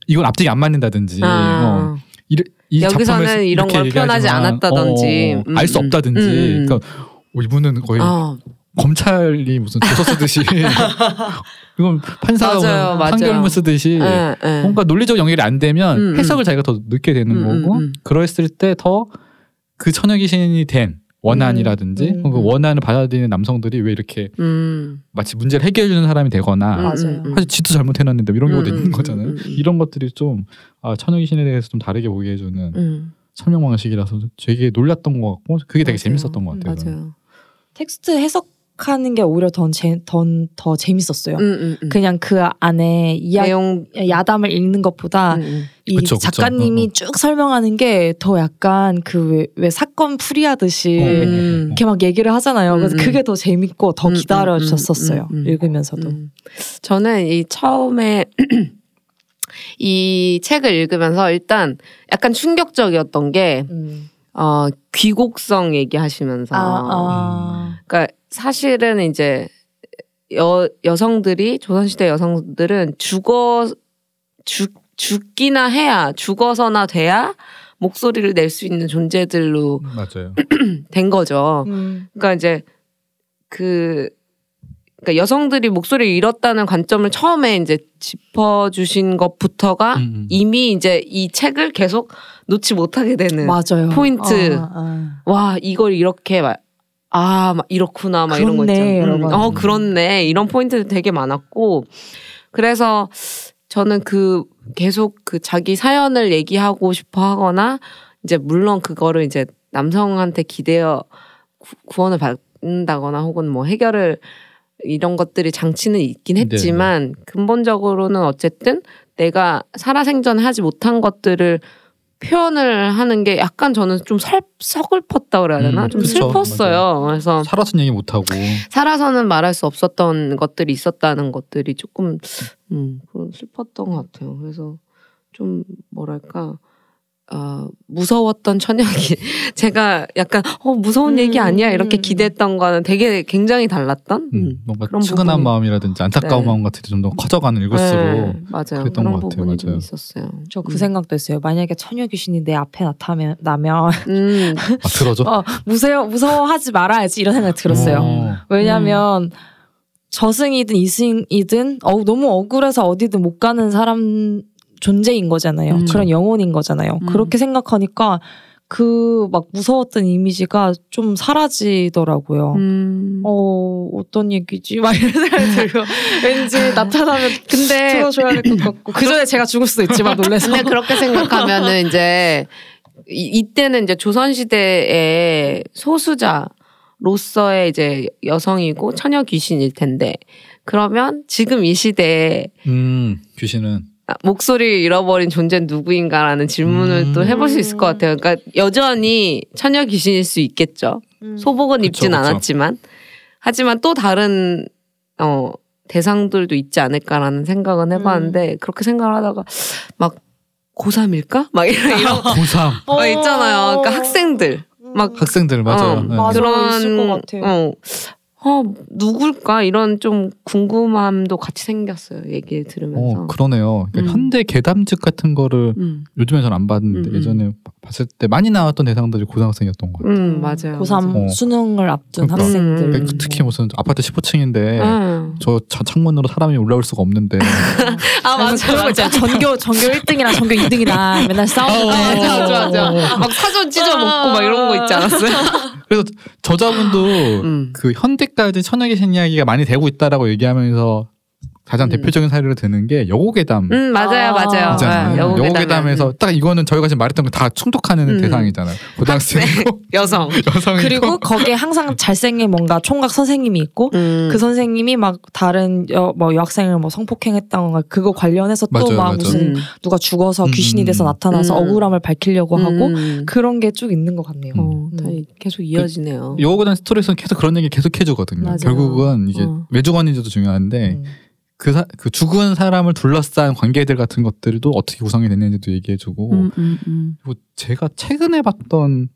이건 앞뒤가 안 맞는다든지 어, 아. 이, 이 여기서는 이런 걸 표현하지 않았다든지. 어, 음, 알수 음. 없다든지 음, 음. 그러니까 어, 이분은 거의 아, 검찰이 무슨 조서 쓰듯이 이건 판사가 맞아요. 판결문 쓰듯이 예, 예. 뭔가 논리적 연결이 안 되면 음, 음. 해석을 자기가 더 늦게 되는 음, 음, 거고 음. 그랬을 때 더그 처녀 귀신이 된 원한이라든지 음, 음, 그 음. 원한을 받아들이는 남성들이 왜 이렇게 음. 마치 문제를 해결해 주는 사람이 되거나 음, 맞아요. 음, 음. 사실 지도 잘못해놨는데 이런 경우도 음, 있는 음, 거잖아요. 이런 것들이 좀 아, 처녀 귀신에 대해서 좀 다르게 보게 해주는 음. 설명 방식이라서 되게 놀랐던 것 같고 그게 되게 맞아요. 재밌었던 것 같아요. 맞아요. 텍스트 해석 하는 게 오히려 더, 재, 더, 더 재밌었어요. 음, 음, 음. 그냥 그 안에 이야기 내용 야담을 읽는 것보다 음, 음. 이 그쵸, 그쵸. 작가님이 어, 어. 쭉 설명하는 게 더 약간 그왜 왜 사건 풀이하듯이. 음. 이렇게 막 얘기를 하잖아요. 그래서 음, 음. 그게 더 재밌고 더 음, 기다려졌었어요. 음, 음, 음. 읽으면서도. 음. 저는 이 처음에 이 책을 읽으면서 일단 약간 충격적이었던 게 음. 어, 귀곡성 얘기하시면서 아, 아. 그러니까 사실은 이제 여 여성들이 조선시대 여성들은 죽어 죽 죽기나 해야 죽어서나 돼야 목소리를 낼 수 있는 존재들로 맞아요. 된 거죠. 음. 그러니까 이제 그 그러니까 여성들이 목소리를 잃었다는 관점을 처음에 이제 짚어주신 것부터가 음, 음. 이미 이제 이 책을 계속 놓지 못하게 되는 맞아요. 포인트. 아, 아. 와 이걸 이렇게 막 아, 막 이렇구나, 막 이런 거 그렇네, 있잖아. 음. 어, 그렇네. 이런 포인트도 되게 많았고. 그래서 저는 그 계속 그 자기 사연을 얘기하고 싶어 하거나 이제 물론 그거를 이제 남성한테 기대어 구- 구원을 받는다거나 혹은 뭐 해결을 이런 것들이 장치는 있긴 네, 했지만 근본적으로는 어쨌든 내가 살아생전 하지 못한 것들을 표현을 하는 게 약간 저는 좀 설, 서글펐다 그래야 되나? 음, 좀 그쵸. 슬펐어요. 그래서 살아서 얘기 못 하고 살아서는 말할 수 없었던 것들이 있었다는 것들이 조금 음 슬펐던 것 같아요. 그래서 좀 뭐랄까 아 무서웠던 천연기 제가 약간 어 무서운 음, 얘기 아니야 이렇게 음. 기대했던 거는 되게 굉장히 달랐던 음, 음. 뭔가 그런 측은한 부분이- 마음이라든지 안타까운 네. 마음 같은 게 좀 더 커져가는 읽을수록 네, 맞아요 그랬던 그런 것 같아요. 부분이 좀 맞아요. 있었어요. 저그 음. 생각도 했어요. 만약에 처녀 귀신이 내 앞에 나타나면 나면 음 아, 들어줘. 어, 무서워 무서워하지 말아야지 이런 생각이 들었어요. 어. 왜냐하면 저승이든 이승이든 어, 너무 억울해서 어디든 못 가는 사람 존재인 거잖아요. 음. 그런 영혼인 거잖아요. 음. 그렇게 생각하니까 그 막 무서웠던 이미지가 좀 사라지더라고요. 음. 어 어떤 얘기지? 막 이런 생각이 들고 왠지 나타나면 근데 들어줘야 될 것 같고 그 전에 제가 죽을 수도 있지만 놀래서 근데 그렇게 생각하면은 이제 이, 이때는 이제 조선 시대의 소수자 로서의 이제 여성이고 처녀 귀신일 텐데 그러면 지금 이 시대에 음, 귀신은 아, 목소리를 잃어버린 존재는 누구인가라는 질문을 음. 또 해볼 수 있을 것 같아요. 그러니까 여전히 처녀 귀신일 수 있겠죠. 음. 소복은 그쵸, 입진 그쵸. 않았지만 하지만 또 다른 어 대상들도 있지 않을까라는 생각은 해봤는데 음. 그렇게 생각을 하다가 막 고3일까? 막 이런 이런 고3 거 있잖아요. 그러니까 학생들 막 학생들 맞아요. 어, 네. 맞아. 그런 있을 것 같아요. 어, 어 누굴까 이런 좀 궁금함도 같이 생겼어요. 얘기 들으면서. 어, 그러네요. 그러니까 음. 현대 괴담집 같은 거를 음, 요즘에 전 안 봤는데 음, 음. 예전에 봐- 봤을 때 많이 나왔던 대상들이 고등학생이었던 것 같아요. 음 맞아요. 고3 맞아요. 어. 수능을 앞둔 그러니까. 학생들. 음. 그러니까 특히 무슨 아파트 15층인데 음. 저 자- 창문으로 사람이 올라올 수가 없는데 아 그런 거 있잖아요. 전교 전교 1등이랑 전교 2등이랑 맨날 싸우고. 아, 맞아, 맞아, 맞아. 막 사전 찢어 먹고 막 이런 거 있지 않았어요? 그래서 저자분도 음. 그 현대까지 천여귀신 이야기가 많이 되고 있다라고 얘기하면서 가장 음. 대표적인 사례를 드는 게 여고괴담 음 맞아요, 아. 맞아요. 네, 여고괴담이요. 여고괴담에서 딱 이거는 저희가 지금 말했던 거 다 충족하는 음. 대상이잖아요. 고등학생이고 여성. 여성이고 그리고 거기에 항상 잘생긴 뭔가 총각 선생님이 있고 음. 그 선생님이 막 다른 여, 뭐 여학생을 뭐 성폭행했다거나 그거 관련해서 또 막. 무슨 음. 누가 죽어서 음, 귀신이 돼서 음. 나타나서 음. 억울함을 밝히려고 하고 음. 그런 게 쭉 있는 것 같네요. 어, 음. 다 계속 이어지네요. 여고괴담 스토리에서는 계속 그런 얘기 계속 해주거든요. 맞아요. 결국은 이게 어. 외주관인지도 중요한데 음. 그, 사, 그 죽은 사람을 둘러싼 관계들 같은 것들도 어떻게 구성이 됐는지도 얘기해주고 음, 음, 음. 그리고 제가 최근에 봤던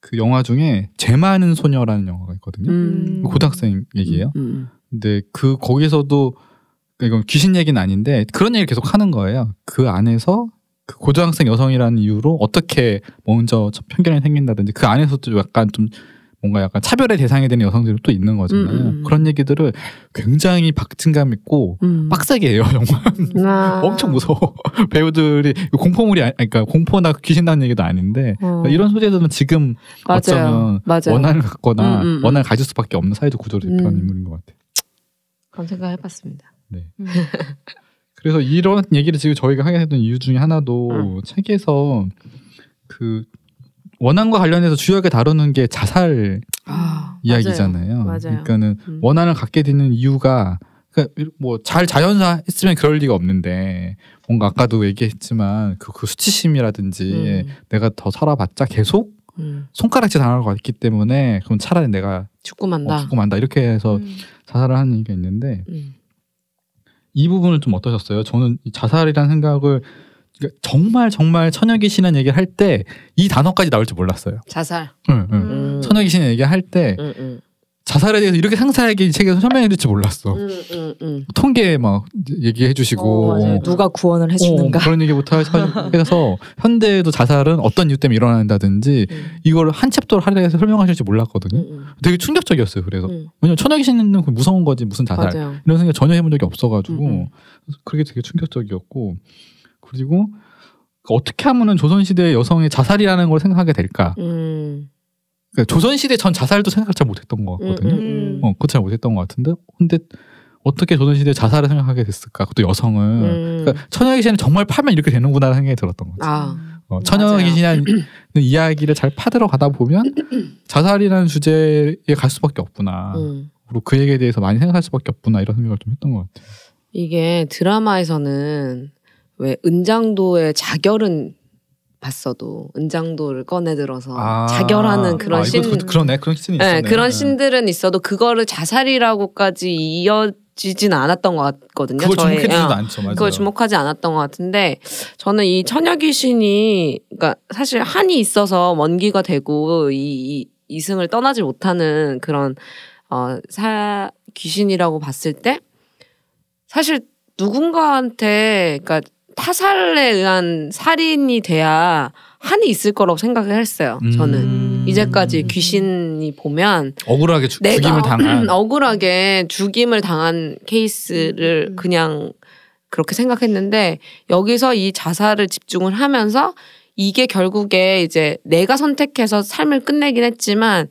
그 영화 중에 제 많은 소녀라는 영화가 있거든요. 음. 고등학생 얘기예요. 음, 근데 그 거기서도 이건 귀신 얘기는 아닌데 그런 얘기를 계속 하는 거예요. 그 안에서 그 고등학생 여성이라는 이유로 어떻게 먼저 편견이 생긴다든지 그 안에서도 약간 좀 뭔가 약간 차별의 대상이 되는 여성들이 또 있는 거잖아요. 음, 음. 그런 얘기들을 굉장히 박진감 있고 음. 빡세게 해요 정말 아. 엄청 무서워 배우들이 공포물이 아니 그러니까 공포나 귀신 나는 얘기도 아닌데 어. 이런 소재들은 지금 맞아요. 어쩌면 맞아요. 원한을 갖거나 음, 음, 음. 원한을 가질 수밖에 없는 사회적 구조를 대표하는 음. 인물인 것 같아요. 그런 생각해봤습니다. 음. 그래서 이런 얘기를 지금 저희가 하게 됐던 이유 중에 하나도 음. 책에서 그 원한과 관련해서 주요하게 다루는 게 자살 아, 이야기잖아요. 맞아요. 그러니까는 음. 원한을 갖게 되는 이유가 그러니까 뭐 잘 자연사 했으면 그럴 리가 없는데 뭔가 아까도 얘기했지만 그, 그 수치심이라든지 음. 내가 더 살아봤자 계속 음. 손가락질 당할 것 같기 때문에 그럼 차라리 내가 죽고 어, 만다. 죽고 만다 이렇게 해서 음. 자살을 하는 얘기가 있는데 음. 이 부분을 좀 어떠셨어요? 저는 이 자살이라는 생각을 그러니까 정말 정말 처녀 귀신이라는 얘기를 할 때 이 단어까지 나올 줄 몰랐어요. 자살. 응, 응. 음. 처녀 귀신 얘기할 때 음, 음. 자살에 대해서 이렇게 상세하게 이 책에서 설명해 줄지 몰랐어. 음, 음, 음. 통계 막 얘기해 주시고 어, 맞아요. 누가 구원을 해주는가. 어, 그런 얘기부터 하- 해서 현대에도 자살은 어떤 이유 때문에 일어난다든지 음. 이걸 한 챕터로 할애해서 설명하실지 몰랐거든요. 음, 되게 충격적이었어요. 그래서 음. 왜냐면 처녀귀신은 그 무서운 거지 무슨 자살 맞아요. 이런 생각 전혀 해본 적이 없어가지고 그게 되게 충격적이었고 그리고 어떻게 하면은 조선시대 여성의 자살이라는 걸 생각하게 될까? 음. 그러니까 조선시대 전 자살도 생각 잘 못했던 것 같거든요. 음, 음. 어, 그거 잘 못했던 것 같은데 근데 어떻게 조선시대 자살을 생각하게 됐을까? 그것도 여성을. 음. 그러니까 처녀 귀신을 정말 파면 이렇게 되는구나 생각이 들었던 거죠. 아, 어, 처녀 맞아요. 귀신이라는 이야기를 잘 파들어 가다 보면 자살이라는 주제에 갈 수밖에 없구나. 음. 그리고 그 얘기에 대해서 많이 생각할 수밖에 없구나 이런 생각을 좀 했던 것 같아요. 이게 드라마에서는 왜 은장도의 자결은 봤어도 은장도를 꺼내 들어서 자결하는 그런 아, 씬, 이거 그, 그러네 그런 씬이 네, 있었네. 그런 신들은 있어도 그거를 자살이라고까지 이어지진 않았던 것 같거든요. 그걸 저의- 주목해주지도 어, 않죠. 맞아요. 그걸 주목하지 않았던 것 같은데 저는 이 처녀 귀신이 그러니까 사실 한이 있어서 원기가 되고 이, 이 이승을 떠나지 못하는 그런 어 사 귀신이라고 봤을 때 사실 누군가한테 그러니까 타살에 의한 살인이 돼야 한이 있을 거라고 생각을 했어요. 저는 음. 이제까지 귀신이 보면 억울하게 죽, 내가 죽임을 당한 억울하게 죽임을 당한 케이스를 음. 그냥 그렇게 생각했는데 여기서 이 자살을 집중을 하면서 이게 결국에 이제 내가 선택해서 삶을 끝내긴 했지만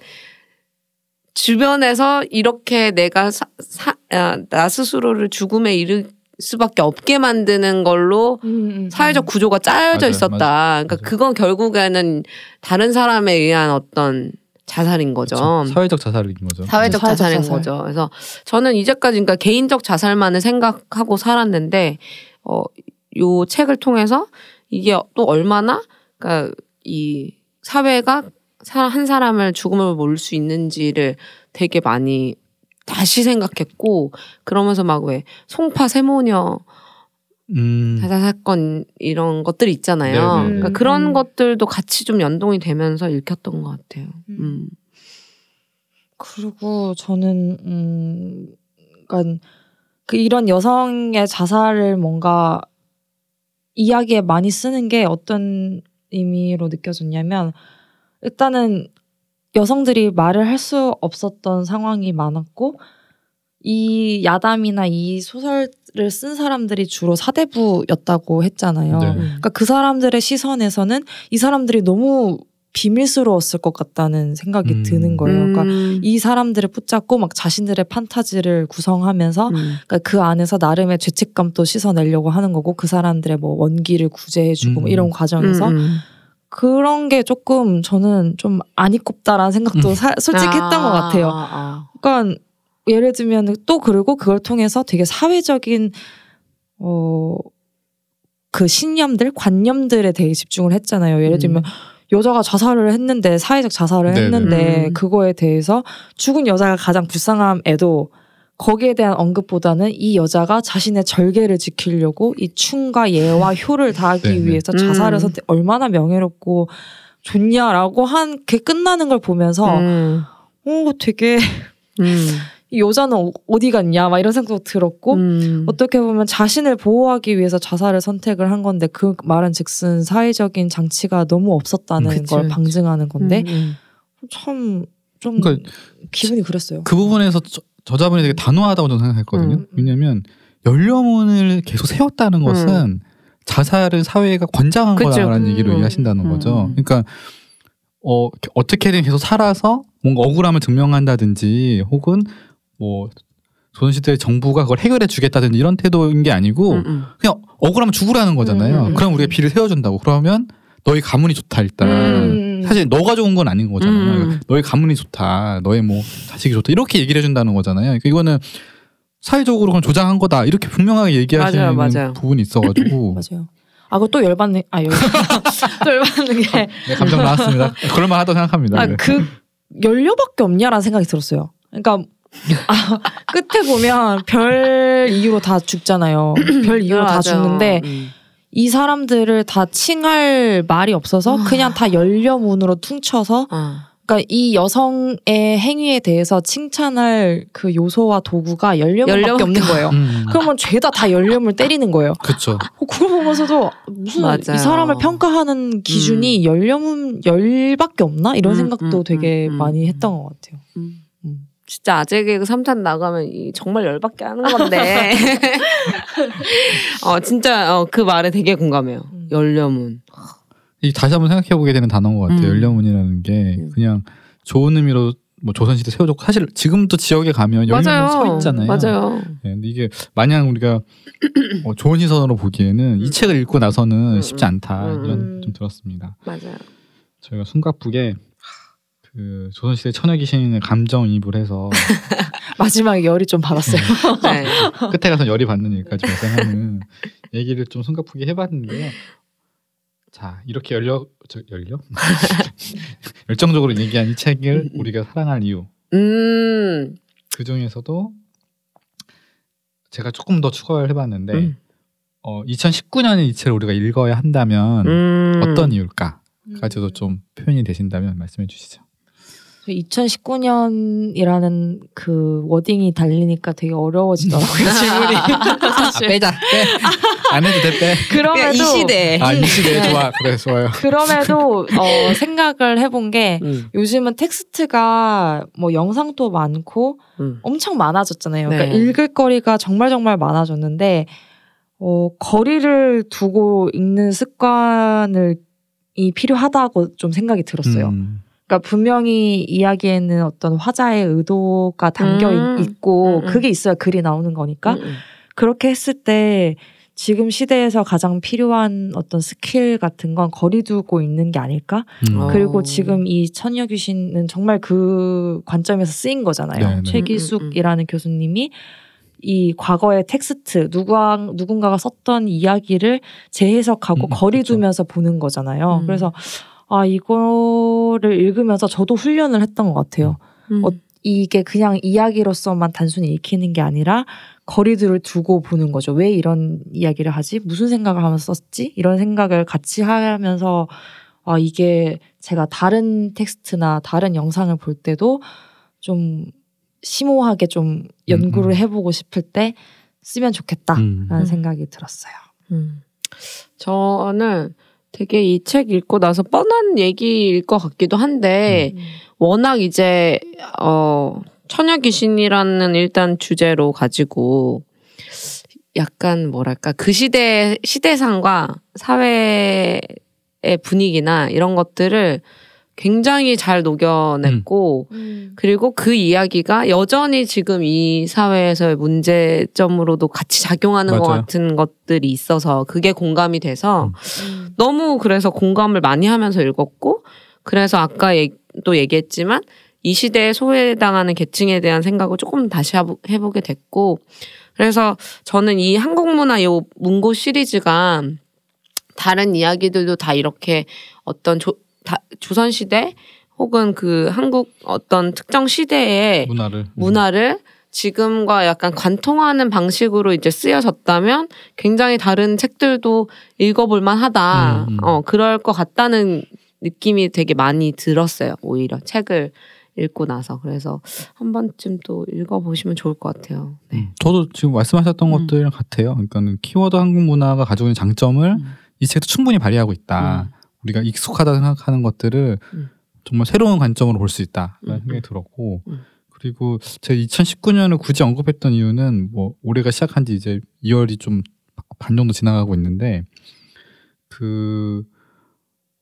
주변에서 이렇게 내가 사, 사- 아, 나 스스로를 죽음에 이를 수밖에 없게 만드는 걸로 음, 사회적 구조가 짜여져 맞아요, 있었다. 맞아요. 그러니까 맞아요. 그건 결국에는 다른 사람에 의한 어떤 자살인 거죠. 그렇죠. 사회적 자살인 거죠. 사회적 사회적 자살인 자살. 거죠. 그래서 저는 이제까지 그러니까 개인적 자살만을 생각하고 살았는데 어, 요 책을 통해서 이게 또 얼마나 그러니까 이 사회가 사- 한 사람을 죽음을 몰 수 있는지를 되게 많이 다시 생각했고 그러면서 막 왜 송파 세모녀 음. 자살 사건 이런 것들이 있잖아요. 네네. 그러니까 음, 그런 음. 것들도 같이 좀 연동이 되면서 읽혔던 것 같아요. 음. 그리고 저는 음, 그러니까 그 이런 여성의 자살을 뭔가 이야기에 많이 쓰는 게 어떤 의미로 느껴졌냐면 일단은 여성들이 말을 할 수 없었던 상황이 많았고 이 야담이나 이 소설을 쓴 사람들이 주로 사대부였다고 했잖아요. 네. 그러니까 그 사람들의 시선에서는 이 사람들이 너무 비밀스러웠을 것 같다는 생각이 음. 드는 거예요. 그러니까 음. 이 사람들을 붙잡고 막 자신들의 판타지를 구성하면서 음. 그러니까 그 안에서 나름의 죄책감도 씻어내려고 하는 거고 그 사람들의 뭐 원기를 구제해주고 뭐 음. 이런 과정에서 음, 음. 그런 게 조금 저는 좀 아니꼽다라는 생각도 음. 사- 솔직히 했던 것 같아요. 아, 아. 그러니까 예를 들면 또 그리고 그걸 통해서 되게 사회적인 어 그 신념들, 관념들에 대해 집중을 했잖아요. 예를 들면 여자가 자살을 했는데 사회적 자살을 네네. 했는데 음. 그거에 대해서 죽은 여자가 가장 불쌍함에도 거기에 대한 언급보다는 이 여자가 자신의 절개를 지키려고 이 충과 예와 효를 다하기 네네. 위해서 음. 자살을 선택 얼마나 명예롭고 좋냐라고 한 게 끝나는 걸 보면서 음. 어 되게 음. 이 여자는 어- 어디 갔냐 막 이런 생각도 들었고 음. 어떻게 보면 자신을 보호하기 위해서 자살을 선택을 한 건데 그 말은 즉슨 사회적인 장치가 너무 없었다는 음, 그치, 걸. 방증하는 건데 음, 참좀 그러니까 기분이 그랬어요. 그 부분에서 저, 저자분이 되게 단호하다고 저는 생각했거든요. 음. 왜냐하면 연료문을 계속 세웠다는 것은 자살을 사회가 권장한 그쵸. 얘기를 음. 하신다는 음. 거죠. 그러니까 어 어떻게든 계속 살아서 뭔가 억울함을 증명한다든지 혹은 뭐 조선시대 정부가 그걸 해결해 주겠다든지 이런 태도인 게 아니고 음, 음. 그냥 억울하면 죽으라는 거잖아요. 음, 음, 그럼 우리가 비를 세워준다고. 그러면 너희 가문이 좋다 일단. 음. 사실 너가 좋은 건 아닌 거잖아요. 음. 그러니까 너희 가문이 좋다. 너의 뭐 자식이 좋다. 이렇게 얘기를 해준다는 거잖아요. 그러니까 이거는 사회적으로 그냥 조장한 거다. 이렇게 분명하게 얘기하시는 맞아요, 맞아요. 부분이 있어가지고 맞아요. 아, 그거 또 열받는, 아, 열, 또 열받는 게, 네, 감정 나왔습니다. 그럴만하다고 생각합니다. 아, 네. 그, 연료밖에 없냐라는 생각이 들었어요. 그러니까, 아, 끝에 보면 별 이유로 다 죽잖아요. 별 이유로 다 맞아요. 죽는데, 음. 이 사람들을 다 칭할 말이 없어서 그냥 다 연료문으로 퉁쳐서 아. 그러니까 이 여성의 행위에 대해서 칭찬할 그 요소와 도구가 연료밖에 없는 거예요. 음, 그러면 죄다 다 연료물 때리는 거예요. 그렇죠. 어, 그걸 보면서도 무슨 맞아요. 이 사람을 평가하는 기준이 연료문 열밖에 없나 이런 음, 생각도 음, 되게 음, 음. 많이 했던 것 같아요. 진짜 아재 개그 3탄 나가면 이 정말 열받게 하는 건데. 어, 진짜 어, 그 말에 되게 공감해요. 음. 연료문. 이 다시 한번 생각해 보게 되는 단어인 것 같아요. 음. 연료문이라는 게 음. 그냥 좋은 의미로 뭐 조선시대 세워졌고 사실 지금도 지역에 가면 맞아요. 서 있잖아요. 맞아요. 네, 근데 이게 마냥 우리가 어, 좋은 시선으로 보기에는 이 음. 책을 읽고 나서는 음, 쉽지 않다 음, 이런 음. 좀 들었습니다. 맞아요. 저희가 숨가쁘게 그 조선시대 처녀귀신의 감정이입을 해서 마지막에 열이 좀 받았어요. 네. 끝에 가서 열이 받는 일까지 발생하는 얘기를 좀 숨가쁘게 해봤는데요. 자 이렇게 열려 저, 열려 열정적으로 얘기한 이 책을 우리가 사랑할 이유 음. 그 중에서도 제가 조금 더 추가를 해봤는데 음. 어, 2019년에 이 책을 우리가 읽어야 한다면 음. 어떤 이유일까 까지도 좀 표현이 되신다면 말씀해 주시죠. 2019년이라는 그 wording이 달리니까 되게 어려워지더라고요 질문이. 사실. 빼자 빼. 안 해도 돼 빼. 그럼에도 이 시대. 아이 시대 좋아 그래 좋아요. 그럼에도 어, 생각을 해본 게 음. 요즘은 텍스트가 뭐 영상도 많고 음. 엄청 많아졌잖아요. 그러니까 네. 읽을 거리가 정말 정말 많아졌는데 어, 거리를 두고 읽는 습관을 이 필요하다고 좀 생각이 들었어요. 음. 그러니까 분명히 이야기에는 어떤 화자의 의도가 담겨 음. 있, 고 음, 음. 그게 있어야 글이 나오는 거니까 음, 음. 그렇게 했을 때 지금 시대에서 가장 필요한 어떤 스킬 같은 건 거리 두고 있는 게 아닐까? 음. 어. 그리고 지금 이 처녀 귀신은 정말 그 관점에서 쓰인 거잖아요. 네, 네. 최기숙이라는 교수님이 이 과거의 텍스트 누가 누군가가 썼던 이야기를 재해석하고 음, 거리 그쵸. 두면서 보는 거잖아요. 음. 그래서 아 이거를 읽으면서 저도 훈련을 했던 것 같아요. 음. 어, 이게 그냥 이야기로서만 단순히 읽히는 게 아니라 거리들을 두고 보는 거죠. 왜 이런 이야기를 하지? 무슨 생각을 하면서 썼지? 이런 생각을 같이 하면서 아 이게 제가 다른 텍스트나 다른 영상을 볼 때도 좀 심오하게 좀 연구를 음. 해보고 싶을 때 쓰면 좋겠다라는 음. 생각이 들었어요. 음. 저는 되게 이 책 읽고 나서 뻔한 얘기일 것 같기도 한데 워낙 이제 어 처녀 귀신이라는 일단 주제로 가지고 약간 뭐랄까 그 시대 시대상과 사회의 분위기나 이런 것들을 굉장히 잘 녹여냈고 그리고 그 이야기가 여전히 지금 이 사회에서의 문제점으로도 같이 작용하는 것 맞아요. 같은 것들이 있어서 그게 공감이 돼서 음. 너무 그래서 공감을 많이 하면서 읽었고 그래서 아까 얘- 또 얘기했지만 이 시대에 소외당하는 계층에 대한 생각을 조금 다시 해보게 됐고 그래서 저는 이 한국 문화 요 문고 시리즈가 다른 이야기들도 다 이렇게 어떤 조, 다, 조선 시대 혹은 그 한국 어떤 특정 시대에 문화를 문화를 지금과 약간 관통하는 방식으로 이제 쓰여졌다면 굉장히 다른 책들도 읽어볼 만하다. 음, 음. 어, 그럴 것 같다는 느낌이 되게 많이 들었어요. 오히려 책을 읽고 나서. 그래서 한 번쯤 또 읽어보시면 좋을 것 같아요. 네. 음. 저도 지금 말씀하셨던 음. 것들이랑 같아요. 그러니까는 키워드 한국 문화가 가지고 있는 장점을 음. 이 책도 충분히 발휘하고 있다. 우리가 익숙하다 생각하는 것들을 음. 정말 새로운 관점으로 볼 수 있다라는 음, 생각이 들었고 음. 그리고 제가 2019년을 굳이 언급했던 이유는 뭐 올해가 시작한 지 이제 2월이 좀 반 정도 지나가고 있는데 그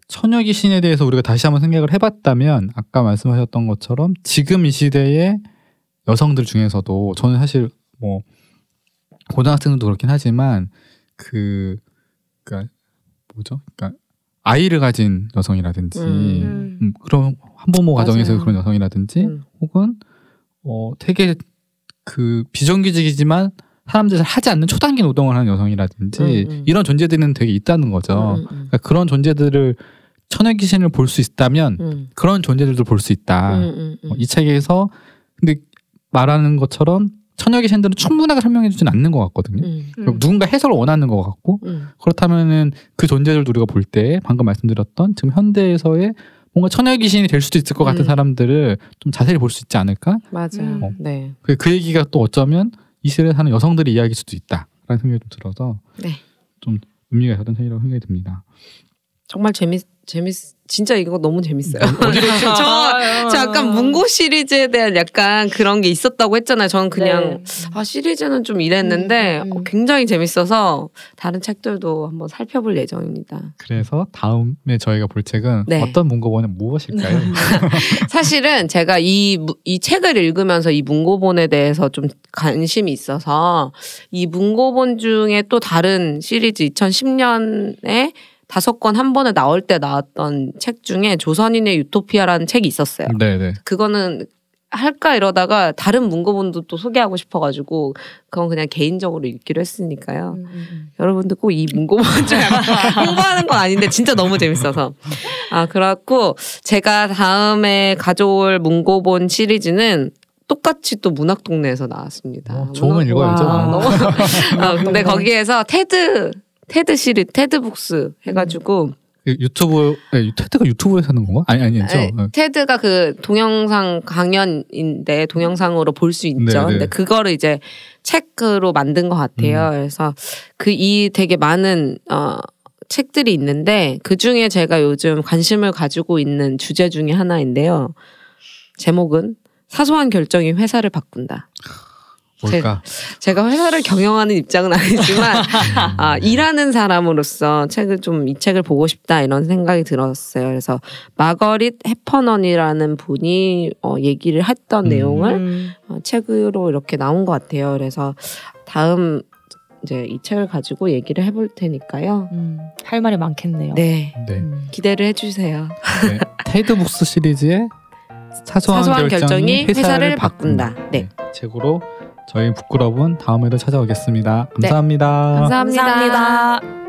처녀 귀신에 대해서 우리가 다시 한번 생각을 해봤다면 아까 말씀하셨던 것처럼 지금 이 시대의 여성들 중에서도 저는 사실 뭐 고등학생들도 그렇긴 하지만 그 그니까 뭐죠? 그러니까 아이를 가진 여성이라든지 음. 음, 그런 한부모 가정에서 맞아요. 그런 여성이라든지 음. 혹은 어 되게 그 비정규직이지만 사람들이 잘 하지 않는 초단기 노동을 하는 여성이라든지 음, 음. 이런 존재들은 되게 있다는 거죠. 음, 음, 그러니까 그런 존재들을 천여 귀신을 볼 수 있다면 음. 그런 존재들도 볼 수 있다. 음, 음, 음. 어, 이 책에서 근데 말하는 것처럼 천여 귀신들은 충분하게 설명해 주진 않는 것 같거든요. 음, 음. 누군가 해석을 원하는 것 같고 음. 그렇다면은 그 존재들도 우리가 볼 때 방금 말씀드렸던 지금 현대에서의 뭔가 천여 귀신이 될 수도 있을 것 같은 음. 사람들을 좀 자세히 볼 수 있지 않을까? 맞아요. 음. 네. 그, 그 얘기가 또 어쩌면 이 시대에 사는 여성들의 이야기일 수도 있다라는 생각이 좀 들어서 네. 좀 의미가 있었던 책이라고 생각이 듭니다. 정말 재밌 재밌 진짜 이거 너무 재밌어요. 어디로 저, 저 약간 문고 시리즈에 대한 약간 그런 게 있었다고 했잖아요. 저는 그냥 아 시리즈는 좀 이랬는데 음, 음, 음. 어, 굉장히 재밌어서 다른 책들도 한번 살펴볼 예정입니다. 그래서 다음에 저희가 볼 책은 네. 어떤 문고본은 무엇일까요? 사실은 제가 이, 무- 이 책을 읽으면서 이 문고본에 대해서 좀 관심이 있어서 이 문고본 중에 또 다른 시리즈 2010년에 다섯 권 한 번에 나올 때 나왔던 책 중에 조선인의 유토피아라는 책이 있었어요. 네네. 그거는 할까 이러다가 다른 문고본도 또 소개하고 싶어가지고 그건 그냥 개인적으로 읽기로 했으니까요. 음, 음, 음. 여러분들 꼭 이 문고본 좀 홍보하는 건 아닌데 진짜 너무 재밌어서 아 그래갖고 제가 다음에 가져올 문고본 시리즈는 똑같이 또 문학 동네에서 나왔습니다. 어, 좋으면 문학- 읽어야죠. 와. 너무 아, 근데 거기에서 TED TED 시리 TED Books 해가지고 그 유튜브 네, TED가 유튜브에서 하는 건가? 아니 아니죠. 아니, 어. TED가 그 동영상 강연인데 동영상으로 볼 수 있죠. 네네. 근데 그거를 이제 책으로 만든 것 같아요. 그래서 그 이 되게 많은 어 책들이 있는데 그 중에 제가 요즘 관심을 가지고 있는 주제 중에 하나인데요. 제목은 사소한 결정이 회사를 바꾼다. 뭘까? 제 가 회사를 경영하는 입장은 아니지만 아, 일하는 사람으로서 책을 좀 이 책을 보고 싶다 이런 생각이 들었어요. 그래서 마거릿 해퍼넌이라는 분이 어, 얘기를 했던 음. 내용을 음. 어, 책으로 이렇게 나온 것 같아요. 그래서 다음 이제 이 책을 가지고 얘기를 해볼 테니까요. 음, 할 말이 많겠네요. 네 네. 음. 기대를 해주세요. 네. 테드북스 시리즈의 사소한, 사소한 결정이 결정이 회사를 바꾼다. 네. 책으로 저희 부끄러운 다음에도 찾아오겠습니다. 네. 감사합니다. 감사합니다. 감사합니다.